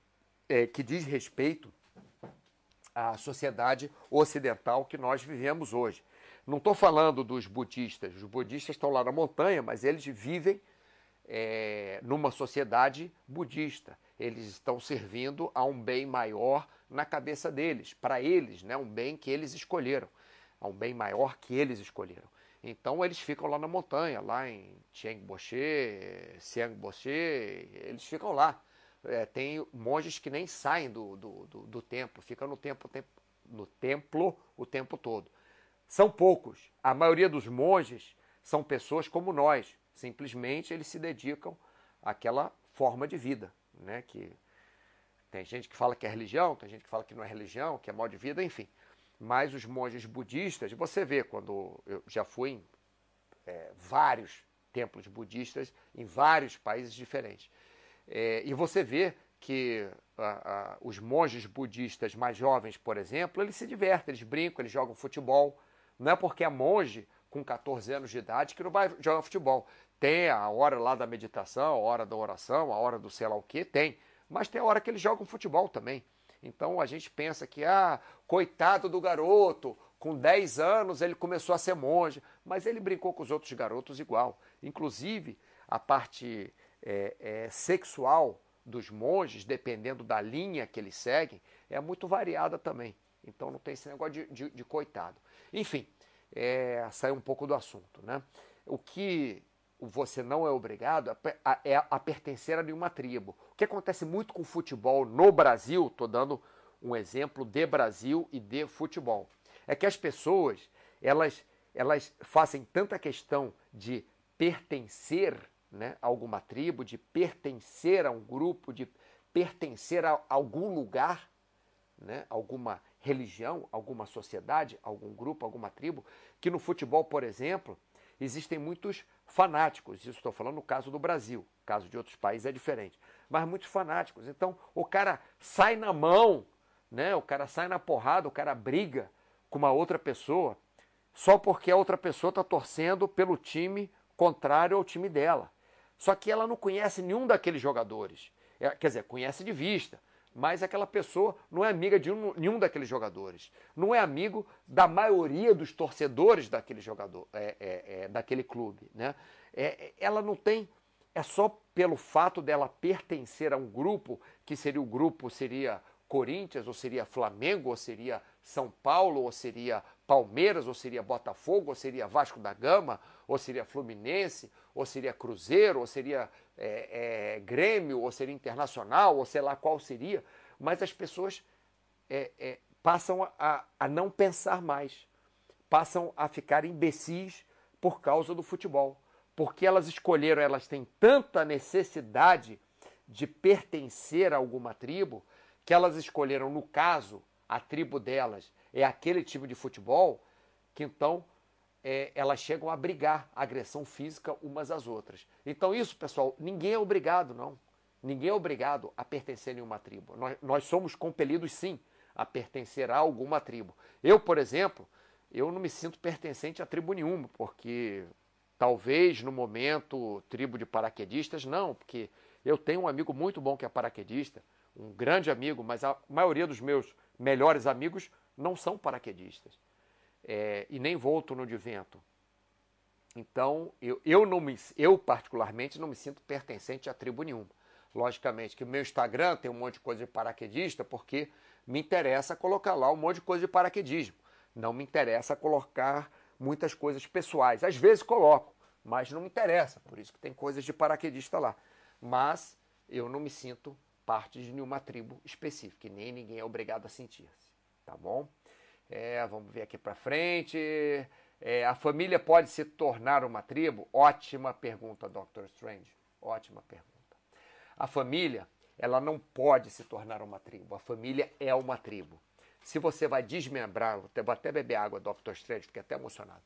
é, que diz respeito à sociedade ocidental que nós vivemos hoje. Não estou falando dos budistas, os budistas estão lá na montanha, mas eles vivem é, numa sociedade budista. Eles estão servindo a um bem maior na cabeça deles, para eles, né, um bem que eles escolheram, a um bem maior que eles escolheram. Então eles ficam lá na montanha, lá em Chiangboche, Siangboche, eles ficam lá. É, tem monges que nem saem do, do, do, do templo, ficam no templo, no templo o tempo todo. São poucos. A maioria dos monges são pessoas como nós. Simplesmente eles se dedicam àquela forma de vida, né? Que tem gente que fala que é religião, tem gente que fala que não é religião, que é modo de vida, enfim. Mas os monges budistas, você vê quando eu já fui em é, vários templos budistas em vários países diferentes. É, e você vê que a, a, os monges budistas mais jovens, por exemplo, eles se divertem, eles brincam, eles jogam futebol. Não é porque é monge com 14 anos de idade que não vai jogar futebol. Tem a hora lá da meditação, a hora da oração, a hora do sei lá o que, tem. Mas tem a hora que eles jogam futebol também. Então a gente pensa que, ah, coitado do garoto, com 10 anos ele começou a ser monge, mas ele brincou com os outros garotos igual. Inclusive, a parte é, é, sexual dos monges, dependendo da linha que eles seguem, é muito variada também. Então não tem esse negócio de, de, de coitado. Enfim, é, saiu um pouco do assunto. Né? O que você não é obrigado a, a, é a pertencer a nenhuma tribo. O que acontece muito com o futebol no Brasil, estou dando um exemplo de Brasil e de futebol, é que as pessoas elas, elas fazem tanta questão de pertencer né, a alguma tribo, de pertencer a um grupo, de pertencer a algum lugar, né, alguma religião, alguma sociedade, algum grupo, alguma tribo, que no futebol, por exemplo, existem muitos fanáticos. Isso estou falando no caso do Brasil. Caso de outros países é diferente. Mas muitos fanáticos. Então, o cara sai na mão, né? O cara sai na porrada, o cara briga com uma outra pessoa só porque a outra pessoa está torcendo pelo time contrário ao time dela. Só que ela não conhece nenhum daqueles jogadores. É, quer dizer, conhece de vista, mas aquela pessoa não é amiga de um, nenhum daqueles jogadores. Não é amigo da maioria dos torcedores daquele jogador, é, é, é, daquele clube. Né? É, é, ela não tem. É só pelo fato dela pertencer a um grupo, que seria o grupo, seria Corinthians, ou seria Flamengo, ou seria São Paulo, ou seria Palmeiras, ou seria Botafogo, ou seria Vasco da Gama, ou seria Fluminense, ou seria Cruzeiro, ou seria é, é, Grêmio, ou seria Internacional, ou sei lá qual seria, mas as pessoas é, é passam a, a não pensar mais, passam a ficar imbecis por causa do futebol, porque elas escolheram, elas têm tanta necessidade de pertencer a alguma tribo que elas escolheram, no caso, a tribo delas é aquele tipo de futebol, que então é, elas chegam a brigar, agressão física umas às outras. Então, isso, pessoal, ninguém é obrigado, não. Ninguém é obrigado a pertencer a nenhuma tribo. Nós, nós somos compelidos, sim, a pertencer a alguma tribo. Eu, por exemplo, eu não me sinto pertencente a tribo nenhuma, porque talvez no momento tribo de paraquedistas, não, porque eu tenho um amigo muito bom que é paraquedista, um grande amigo, mas a maioria dos meus melhores amigos não são paraquedistas. É, e nem volto no de vento. Então, eu, eu, não me, eu particularmente não me sinto pertencente a tribo nenhuma. Logicamente que o meu Instagram tem um monte de coisa de paraquedista, porque me interessa colocar lá um monte de coisa de paraquedismo. Não me interessa colocar muitas coisas pessoais. Às vezes coloco, mas não me interessa, por isso que tem coisas de paraquedista lá. Mas eu não me sinto parte de nenhuma tribo específica, e nem ninguém é obrigado a sentir-se, tá bom? É, vamos ver aqui para frente. É, a família pode se tornar uma tribo? Ótima pergunta, Dr. Strange. Ótima pergunta. A família, ela não pode se tornar uma tribo. A família é uma tribo. se você vai desmembrar, vou até beber água, Dr. Strange, fiquei até emocionado.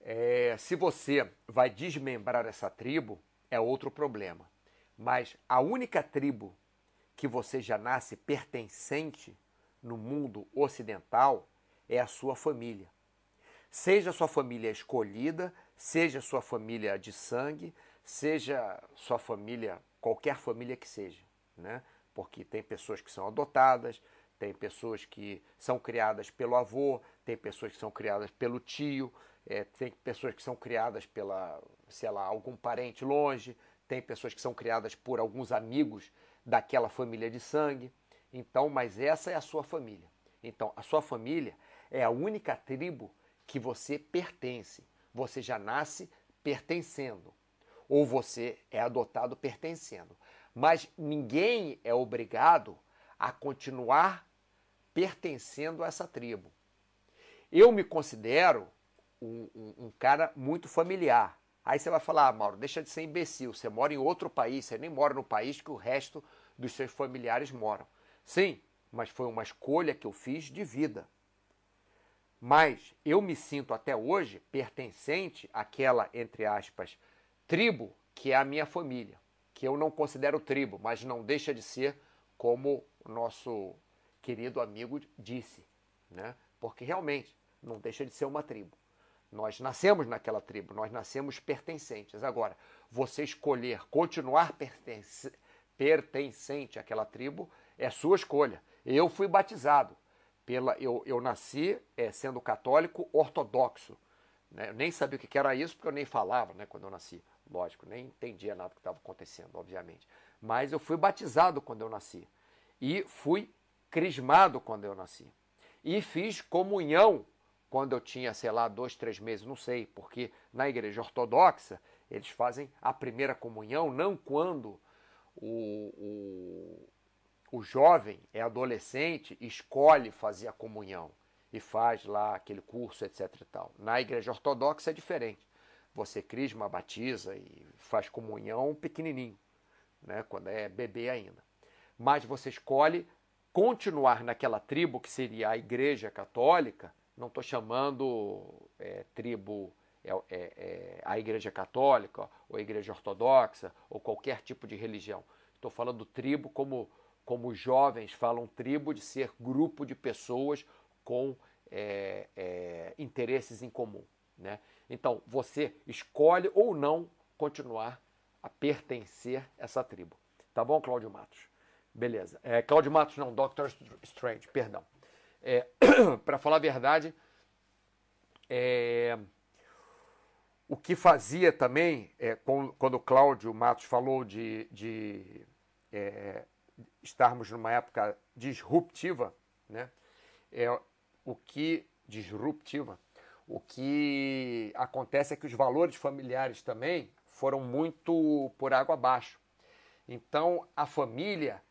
É, se você vai desmembrar essa tribo, é outro problema. Mas a única tribo que você já nasce pertencente no mundo ocidental é a sua família. Seja sua família escolhida, seja sua família de sangue, seja sua família, qualquer família que seja, né? Porque tem pessoas que são adotadas, tem pessoas que são criadas pelo avô, tem pessoas que são criadas pelo tio, é, tem pessoas que são criadas pela, sei lá, algum parente longe, tem pessoas que são criadas por alguns amigos daquela família de sangue. Então, mas essa é a sua família. Então, a sua família é a única tribo que você pertence. Você já nasce pertencendo. Ou você é adotado pertencendo. Mas ninguém é obrigado a continuar pertencendo a essa tribo. Eu me considero um, um, um cara muito familiar. Aí você vai falar, ah, Mauro, deixa de ser imbecil. Você mora em outro país, você nem mora no país que o resto dos seus familiares moram. Sim, mas foi uma escolha que eu fiz de vida. Mas eu me sinto até hoje pertencente àquela, entre aspas, tribo que é a minha família, que eu não considero tribo, mas não deixa de ser como o nosso querido amigo disse, né? Porque realmente não deixa de ser uma tribo. Nós nascemos naquela tribo, nós nascemos pertencentes. Agora, você escolher continuar pertence, pertencente àquela tribo é sua escolha. Eu fui batizado. pela Eu, eu nasci é, sendo católico ortodoxo. Né? Eu nem sabia o que era isso, porque eu nem falava né, quando eu nasci. Lógico, nem entendia nada do que estava acontecendo, obviamente. Mas eu fui batizado quando eu nasci. E fui crismado quando eu nasci. E fiz comunhão quando eu tinha, sei lá, dois, três meses, não sei, porque na igreja ortodoxa eles fazem a primeira comunhão não quando o, o, o jovem é adolescente, escolhe fazer a comunhão e faz lá aquele curso, etc. E tal. Na igreja ortodoxa é diferente. Você crisma, batiza e faz comunhão pequenininho, né, quando é bebê ainda. Mas você escolhe continuar naquela tribo que seria a igreja católica não estou chamando é, tribo é, é, é, a igreja católica ou a igreja ortodoxa ou qualquer tipo de religião. Estou falando tribo como, como jovens falam tribo de ser grupo de pessoas com é, é, interesses em comum. Né? Então, você escolhe ou não continuar a pertencer a essa tribo. Tá bom, Cláudio Matos? Beleza. É, Cláudio Matos, não, Doctor Strange, perdão. É, <clears throat> para falar a verdade, é, o que fazia também, é, quando o Cláudio Matos falou de, de é, estarmos numa época disruptiva, né? É, o que disruptiva, o que acontece é que os valores familiares também foram muito por água abaixo. Então a família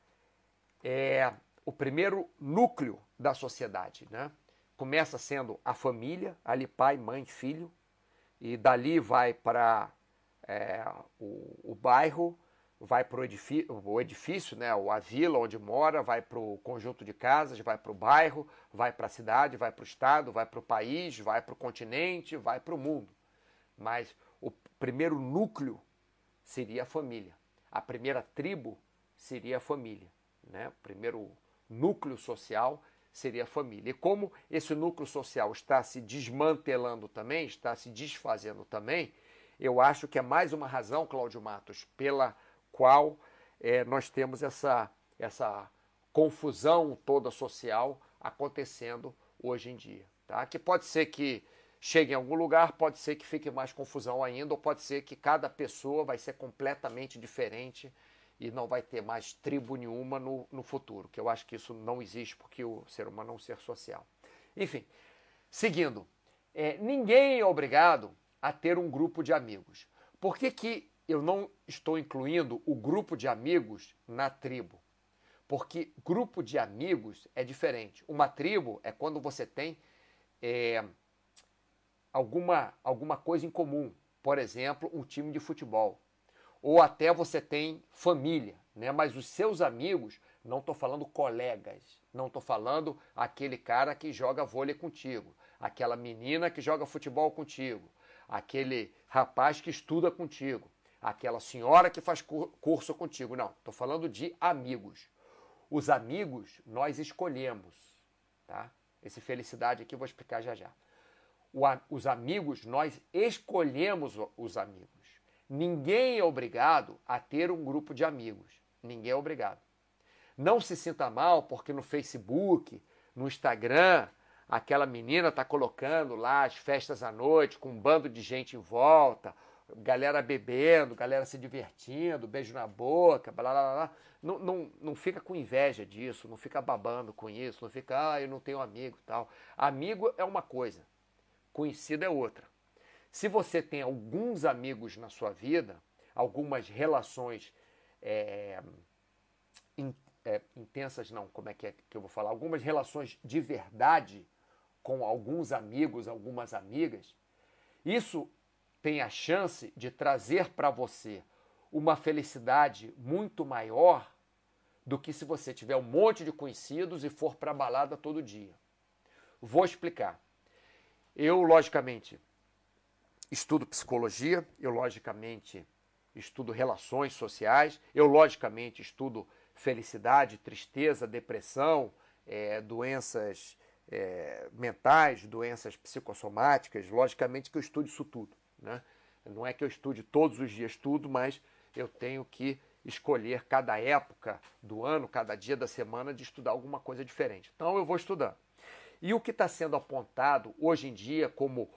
é o primeiro núcleo da sociedade. Né? Começa sendo a família, ali pai, mãe, filho, e dali vai para é, o, o, bairro, vai para o edifício, né, a vila onde mora, vai para o conjunto de casas, vai para o bairro, vai para a cidade, vai para o estado, vai para o país, vai para o continente, vai para o mundo. Mas o primeiro núcleo seria a família. A primeira tribo seria a família. Né? O primeiro núcleo social seria a família. E como esse núcleo social está se desmantelando também, está se desfazendo também, eu acho que é mais uma razão, Cláudio Matos, pela qual é, nós temos essa, essa confusão toda social acontecendo hoje em dia. Tá? Que pode ser que chegue em algum lugar, pode ser que fique mais confusão ainda, ou pode ser que cada pessoa vai ser completamente diferente e não vai ter mais tribo nenhuma no, no futuro, que eu acho que isso não existe porque o ser humano é um ser social. Enfim, seguindo, é, ninguém é obrigado a ter um grupo de amigos. Por que, que eu não estou incluindo o grupo de amigos na tribo? Porque grupo de amigos é diferente. Uma tribo é quando você tem é, alguma, alguma coisa em comum. Por exemplo, um time de futebol ou até você tem família. né? Mas os seus amigos, não estou falando colegas, não estou falando aquele cara que joga vôlei contigo, aquela menina que joga futebol contigo, aquele rapaz que estuda contigo, aquela senhora que faz curso contigo. Não, estou falando de amigos. Os amigos nós escolhemos, tá? Esse felicidade aqui eu vou explicar já já. O, os amigos, nós escolhemos os amigos. Ninguém é obrigado a ter um grupo de amigos. Ninguém é obrigado. Não se sinta mal porque no Facebook, no Instagram, aquela menina está colocando lá as festas à noite com um bando de gente em volta, galera bebendo, galera se divertindo, beijo na boca, blá blá blá. Não, não, não fica com inveja disso, não fica babando com isso, não fica, ah, eu não tenho amigo tal. Amigo é uma coisa, conhecido é outra. Se você tem alguns amigos na sua vida, algumas relações é, in, é, intensas, não, como é que é que eu vou falar? Algumas relações de verdade com alguns amigos, algumas amigas, isso tem a chance de trazer para você uma felicidade muito maior do que se você tiver um monte de conhecidos e for para balada todo dia. Vou explicar. Eu, logicamente, estudo psicologia, eu, logicamente, estudo relações sociais, eu, logicamente, estudo felicidade, tristeza, depressão, é, doenças é, mentais, doenças psicossomáticas, logicamente que eu estudo isso tudo. Né? Não é que eu estude todos os dias tudo, mas eu tenho que escolher cada época do ano, cada dia da semana, de estudar alguma coisa diferente. Então eu vou estudando. E o que está sendo apontado hoje em dia como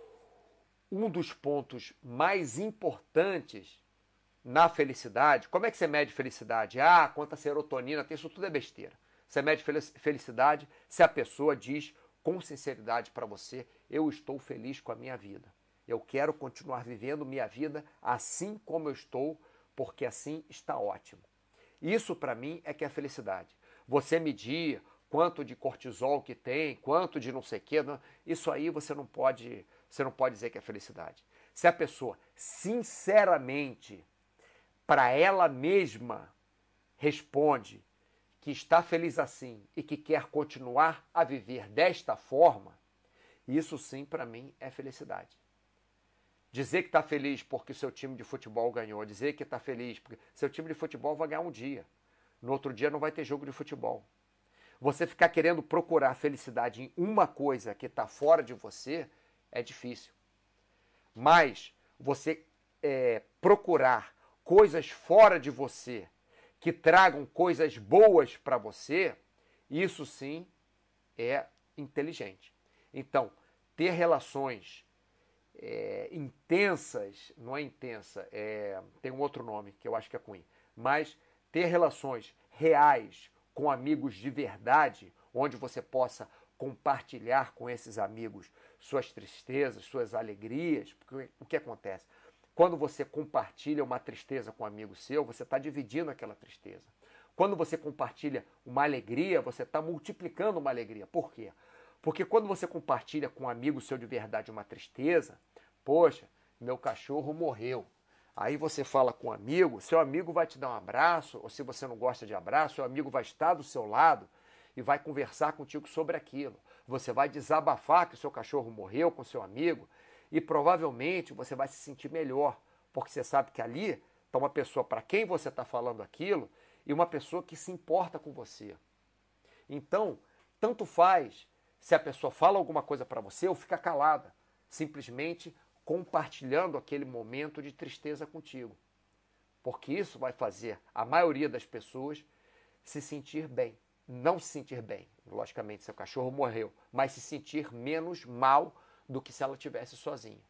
um dos pontos mais importantes na felicidade. Como é que você mede felicidade? Ah, quanta serotonina tem, isso tudo é besteira. Você mede felicidade se a pessoa diz com sinceridade para você: eu estou feliz com a minha vida. Eu quero continuar vivendo minha vida assim como eu estou, porque assim está ótimo. Isso para mim é que é felicidade. Você medir quanto de cortisol que tem, quanto de não sei o quê, isso aí você não pode, você não pode dizer que é felicidade. Se a pessoa sinceramente para ela mesma responde que está feliz assim e que quer continuar a viver desta forma, isso sim para mim é felicidade. Dizer que está feliz porque seu time de futebol ganhou, dizer que está feliz porque seu time de futebol vai ganhar um dia, no outro dia não vai ter jogo de futebol. Você ficar querendo procurar felicidade em uma coisa que está fora de você é difícil. Mas você é, procurar coisas fora de você que tragam coisas boas para você, isso sim é inteligente. Então, ter relações é, intensas, não é intensa, é, tem um outro nome que eu acho que é ruim, mas ter relações reais com amigos de verdade, onde você possa compartilhar com esses amigos suas tristezas, suas alegrias, porque o que acontece? Quando você compartilha uma tristeza com um amigo seu, você está dividindo aquela tristeza. Quando você compartilha uma alegria, você está multiplicando uma alegria. Por quê? Porque quando você compartilha com um amigo seu de verdade uma tristeza, poxa, meu cachorro morreu. Aí você fala com um amigo, seu amigo vai te dar um abraço, ou se você não gosta de abraço, seu amigo vai estar do seu lado e vai conversar contigo sobre aquilo. Você vai desabafar que o seu cachorro morreu com seu amigo e provavelmente você vai se sentir melhor, porque você sabe que ali está uma pessoa para quem você está falando aquilo e uma pessoa que se importa com você. Então, tanto faz se a pessoa fala alguma coisa para você ou fica calada, simplesmente compartilhando aquele momento de tristeza contigo. Porque isso vai fazer a maioria das pessoas se sentir bem. Não se sentir bem, logicamente, seu cachorro morreu, mas se sentir menos mal do que se ela tivesse sozinha.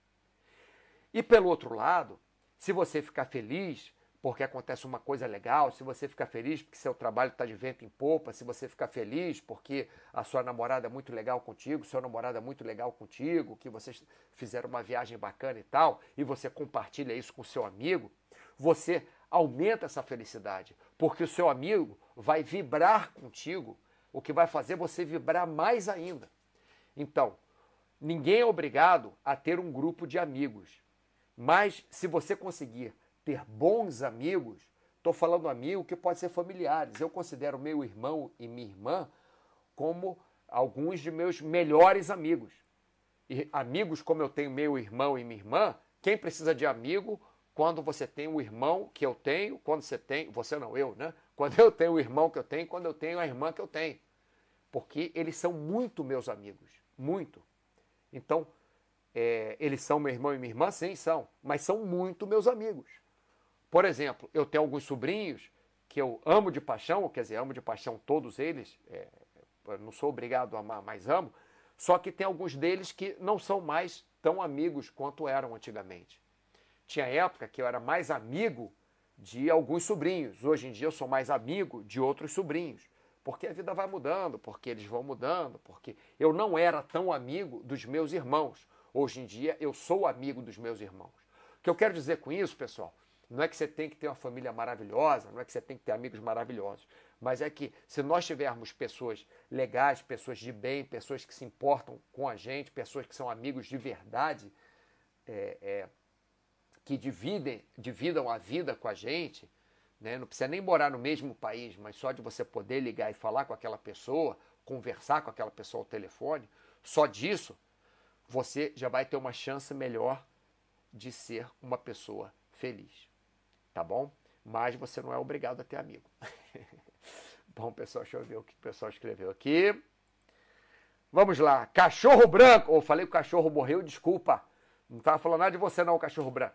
E pelo outro lado, se você ficar feliz porque acontece uma coisa legal, se você ficar feliz porque seu trabalho está de vento em popa, se você ficar feliz porque a sua namorada é muito legal contigo, seu namorado é muito legal contigo, que vocês fizeram uma viagem bacana e tal, e você compartilha isso com seu amigo, você aumenta essa felicidade, porque o seu amigo vai vibrar contigo, o que vai fazer você vibrar mais ainda. Então, Ninguém é obrigado a ter um grupo de amigos. Mas se você conseguir ter bons amigos, Estou falando amigo que pode ser familiares. Eu considero meu irmão e minha irmã como alguns de meus melhores amigos. E amigos como eu tenho meu irmão e minha irmã, quem precisa de amigo quando você tem o irmão que eu tenho, quando você tem, você não, eu, né? Quando eu tenho o irmão que eu tenho, quando eu tenho a irmã que eu tenho. Porque eles são muito meus amigos, muito. Então, é, eles são meu irmão e minha irmã? Sim, são, mas são muito meus amigos. Por exemplo, eu tenho alguns sobrinhos que eu amo de paixão, quer dizer, amo de paixão todos eles, é, não sou obrigado a amar, mas amo, só que tem alguns deles que não são mais tão amigos quanto eram antigamente. Tinha época que eu era mais amigo de alguns sobrinhos, hoje em dia eu sou mais amigo de outros sobrinhos, porque a vida vai mudando, porque eles vão mudando, porque eu não era tão amigo dos meus irmãos. Hoje em dia eu sou amigo dos meus irmãos. O que eu quero dizer com isso, pessoal, não é que você tem que ter uma família maravilhosa, não é que você tem que ter amigos maravilhosos, mas é que se nós tivermos pessoas legais, pessoas de bem, pessoas que se importam com a gente, pessoas que são amigos de verdade, é, é, que dividem, dividam a vida com a gente, né? não precisa nem morar no mesmo país, mas só de você poder ligar e falar com aquela pessoa, conversar com aquela pessoa ao telefone, só disso você já vai ter uma chance melhor de ser uma pessoa feliz tá bom? Mas você não é obrigado a ter amigo. <laughs> bom, pessoal, deixa eu ver o que o pessoal escreveu aqui. Vamos lá. Cachorro branco. Ou oh, falei que o cachorro morreu, desculpa. Não estava falando nada de você, não, cachorro branco.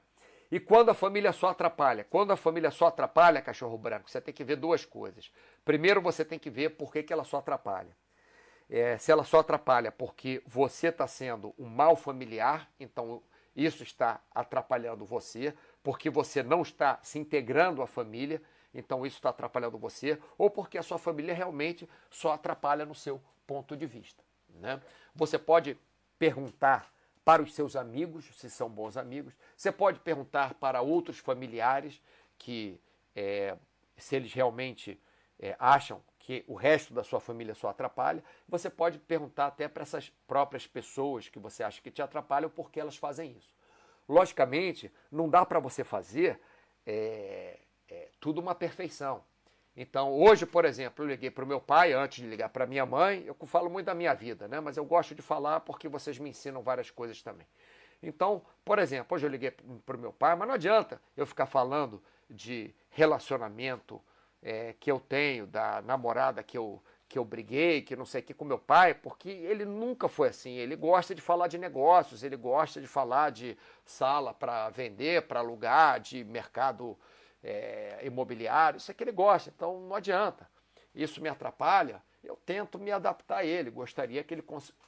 E quando a família só atrapalha? Quando a família só atrapalha, cachorro branco, você tem que ver duas coisas. Primeiro, você tem que ver por que, que ela só atrapalha. É, se ela só atrapalha porque você está sendo um mal familiar, então isso está atrapalhando você porque você não está se integrando à família, então isso está atrapalhando você, ou porque a sua família realmente só atrapalha no seu ponto de vista. Né? Você pode perguntar para os seus amigos, se são bons amigos, você pode perguntar para outros familiares que é, se eles realmente é, acham que o resto da sua família só atrapalha, você pode perguntar até para essas próprias pessoas que você acha que te atrapalham por que elas fazem isso. Logicamente, não dá para você fazer é, é, tudo uma perfeição. Então, hoje, por exemplo, eu liguei para o meu pai antes de ligar para minha mãe. Eu falo muito da minha vida, né? Mas eu gosto de falar porque vocês me ensinam várias coisas também. Então, por exemplo, hoje eu liguei para o meu pai, mas não adianta eu ficar falando de relacionamento é, que eu tenho, da namorada que eu que eu briguei, que não sei o que com meu pai, porque ele nunca foi assim. Ele gosta de falar de negócios, ele gosta de falar de sala para vender, para alugar, de mercado é, imobiliário. Isso é que ele gosta, então não adianta. Isso me atrapalha. Eu tento me adaptar a ele. Gostaria que ele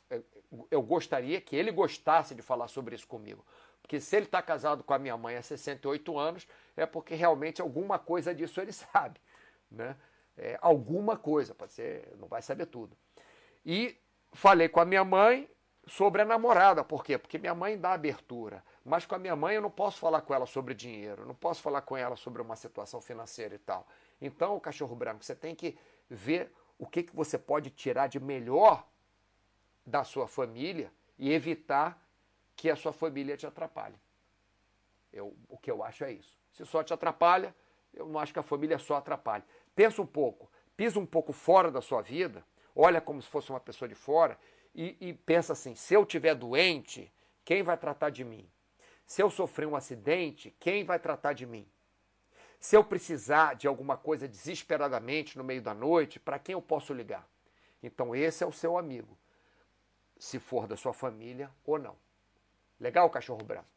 é, eu gostaria que ele gostasse de falar sobre isso comigo. Porque se ele está casado com a minha mãe há 68 anos, é porque realmente alguma coisa disso ele <laughs> sabe. Né? é, alguma coisa, pode ser, não vai saber tudo. E falei com a minha mãe sobre a namorada, por quê? Porque minha mãe dá abertura, mas com a minha mãe eu não posso falar com ela sobre dinheiro, não posso falar com ela sobre uma situação financeira e tal. Então, cachorro branco, você tem que ver o que, que você pode tirar de melhor da sua família e evitar que a sua família te atrapalhe. Eu, o que eu acho é isso. Se só te atrapalha, eu não acho que a família só atrapalhe. Pensa um pouco, pisa um pouco fora da sua vida, olha como se fosse uma pessoa de fora e, e pensa assim: se eu tiver doente, quem vai tratar de mim? Se eu sofrer um acidente, quem vai tratar de mim? Se eu precisar de alguma coisa desesperadamente no meio da noite, para quem eu posso ligar? Então esse é o seu amigo, se for da sua família ou não. Legal, cachorro branco?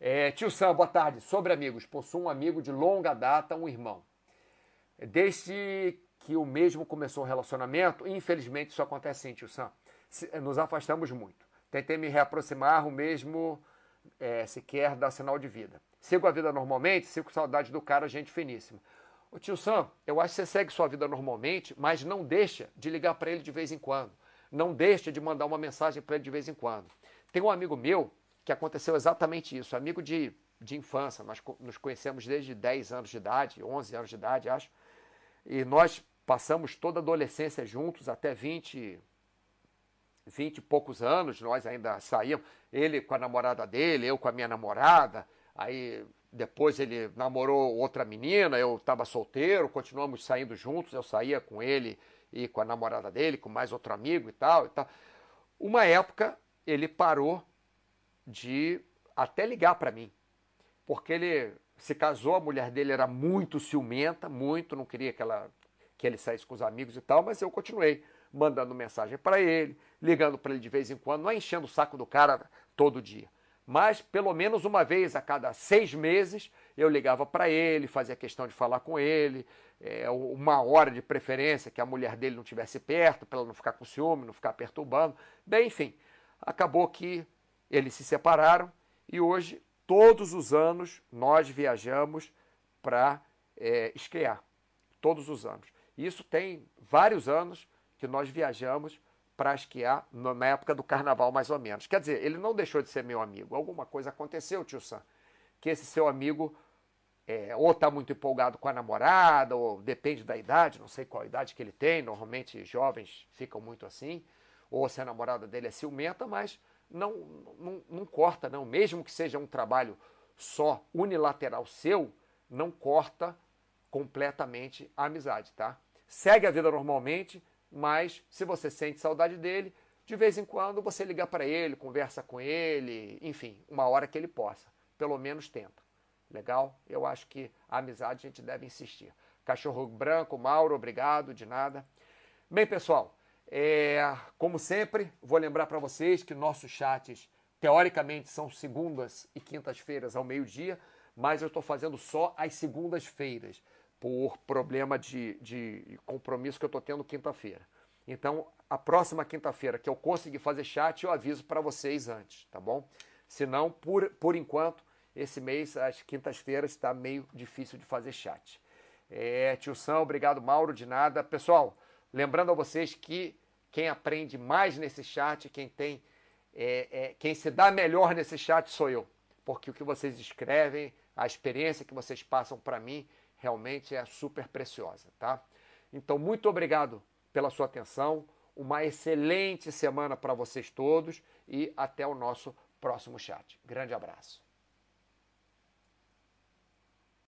É, tio Sam, boa tarde. Sobre amigos, possuo um amigo de longa data, um irmão. Desde que o mesmo começou o relacionamento, infelizmente isso acontece sim, tio Sam. Nos afastamos muito. Tentei me reaproximar, o mesmo é, sequer dá sinal de vida. Sigo a vida normalmente, sigo saudade do cara, gente finíssima. Ô tio Sam, eu acho que você segue sua vida normalmente, mas não deixa de ligar para ele de vez em quando. Não deixa de mandar uma mensagem para ele de vez em quando. Tem um amigo meu que aconteceu exatamente isso, amigo de, de infância, nós nos conhecemos desde 10 anos de idade, 11 anos de idade, acho. E nós passamos toda a adolescência juntos até 20, 20 e poucos anos. Nós ainda saíamos, ele com a namorada dele, eu com a minha namorada. Aí depois ele namorou outra menina, eu estava solteiro, continuamos saindo juntos, eu saía com ele e com a namorada dele, com mais outro amigo e tal e tal. Uma época ele parou de até ligar para mim, porque ele se casou, a mulher dele era muito ciumenta, muito, não queria que, ela, que ele saísse com os amigos e tal, mas eu continuei mandando mensagem para ele, ligando para ele de vez em quando, não é enchendo o saco do cara todo dia mas pelo menos uma vez a cada seis meses eu ligava para ele, fazia questão de falar com ele, é, uma hora de preferência que a mulher dele não estivesse perto, para ela não ficar com ciúme, não ficar perturbando. Bem, enfim, acabou que eles se separaram e hoje, todos os anos, nós viajamos para é, esquiar. Todos os anos. Isso tem vários anos que nós viajamos para esquiar na época do carnaval, mais ou menos. Quer dizer, ele não deixou de ser meu amigo. Alguma coisa aconteceu, tio Sam, que esse seu amigo é, ou está muito empolgado com a namorada, ou depende da idade, não sei qual idade que ele tem, normalmente jovens ficam muito assim, ou se a namorada dele é ciumenta, mas não, não, não corta, não. Mesmo que seja um trabalho só unilateral seu, não corta completamente a amizade, tá? Segue a vida normalmente, mas se você sente saudade dele, de vez em quando você liga para ele, conversa com ele, enfim, uma hora que ele possa. Pelo menos tenta. Legal? Eu acho que a amizade a gente deve insistir. Cachorro branco, Mauro, obrigado, de nada. Bem, pessoal, é, como sempre, vou lembrar para vocês que nossos chats, teoricamente, são segundas e quintas-feiras ao meio-dia, mas eu estou fazendo só as segundas-feiras por problema de, de compromisso que eu estou tendo quinta-feira. Então, a próxima quinta-feira que eu conseguir fazer chat, eu aviso para vocês antes, tá bom? Senão, por, por enquanto, esse mês, as quintas-feiras, está meio difícil de fazer chat. É, tio São, obrigado, Mauro, de nada. Pessoal, lembrando a vocês que quem aprende mais nesse chat, quem tem, é, é, quem se dá melhor nesse chat sou eu. Porque o que vocês escrevem, a experiência que vocês passam para mim, realmente é super preciosa, tá? Então, muito obrigado pela sua atenção. Uma excelente semana para vocês todos e até o nosso próximo chat. Grande abraço.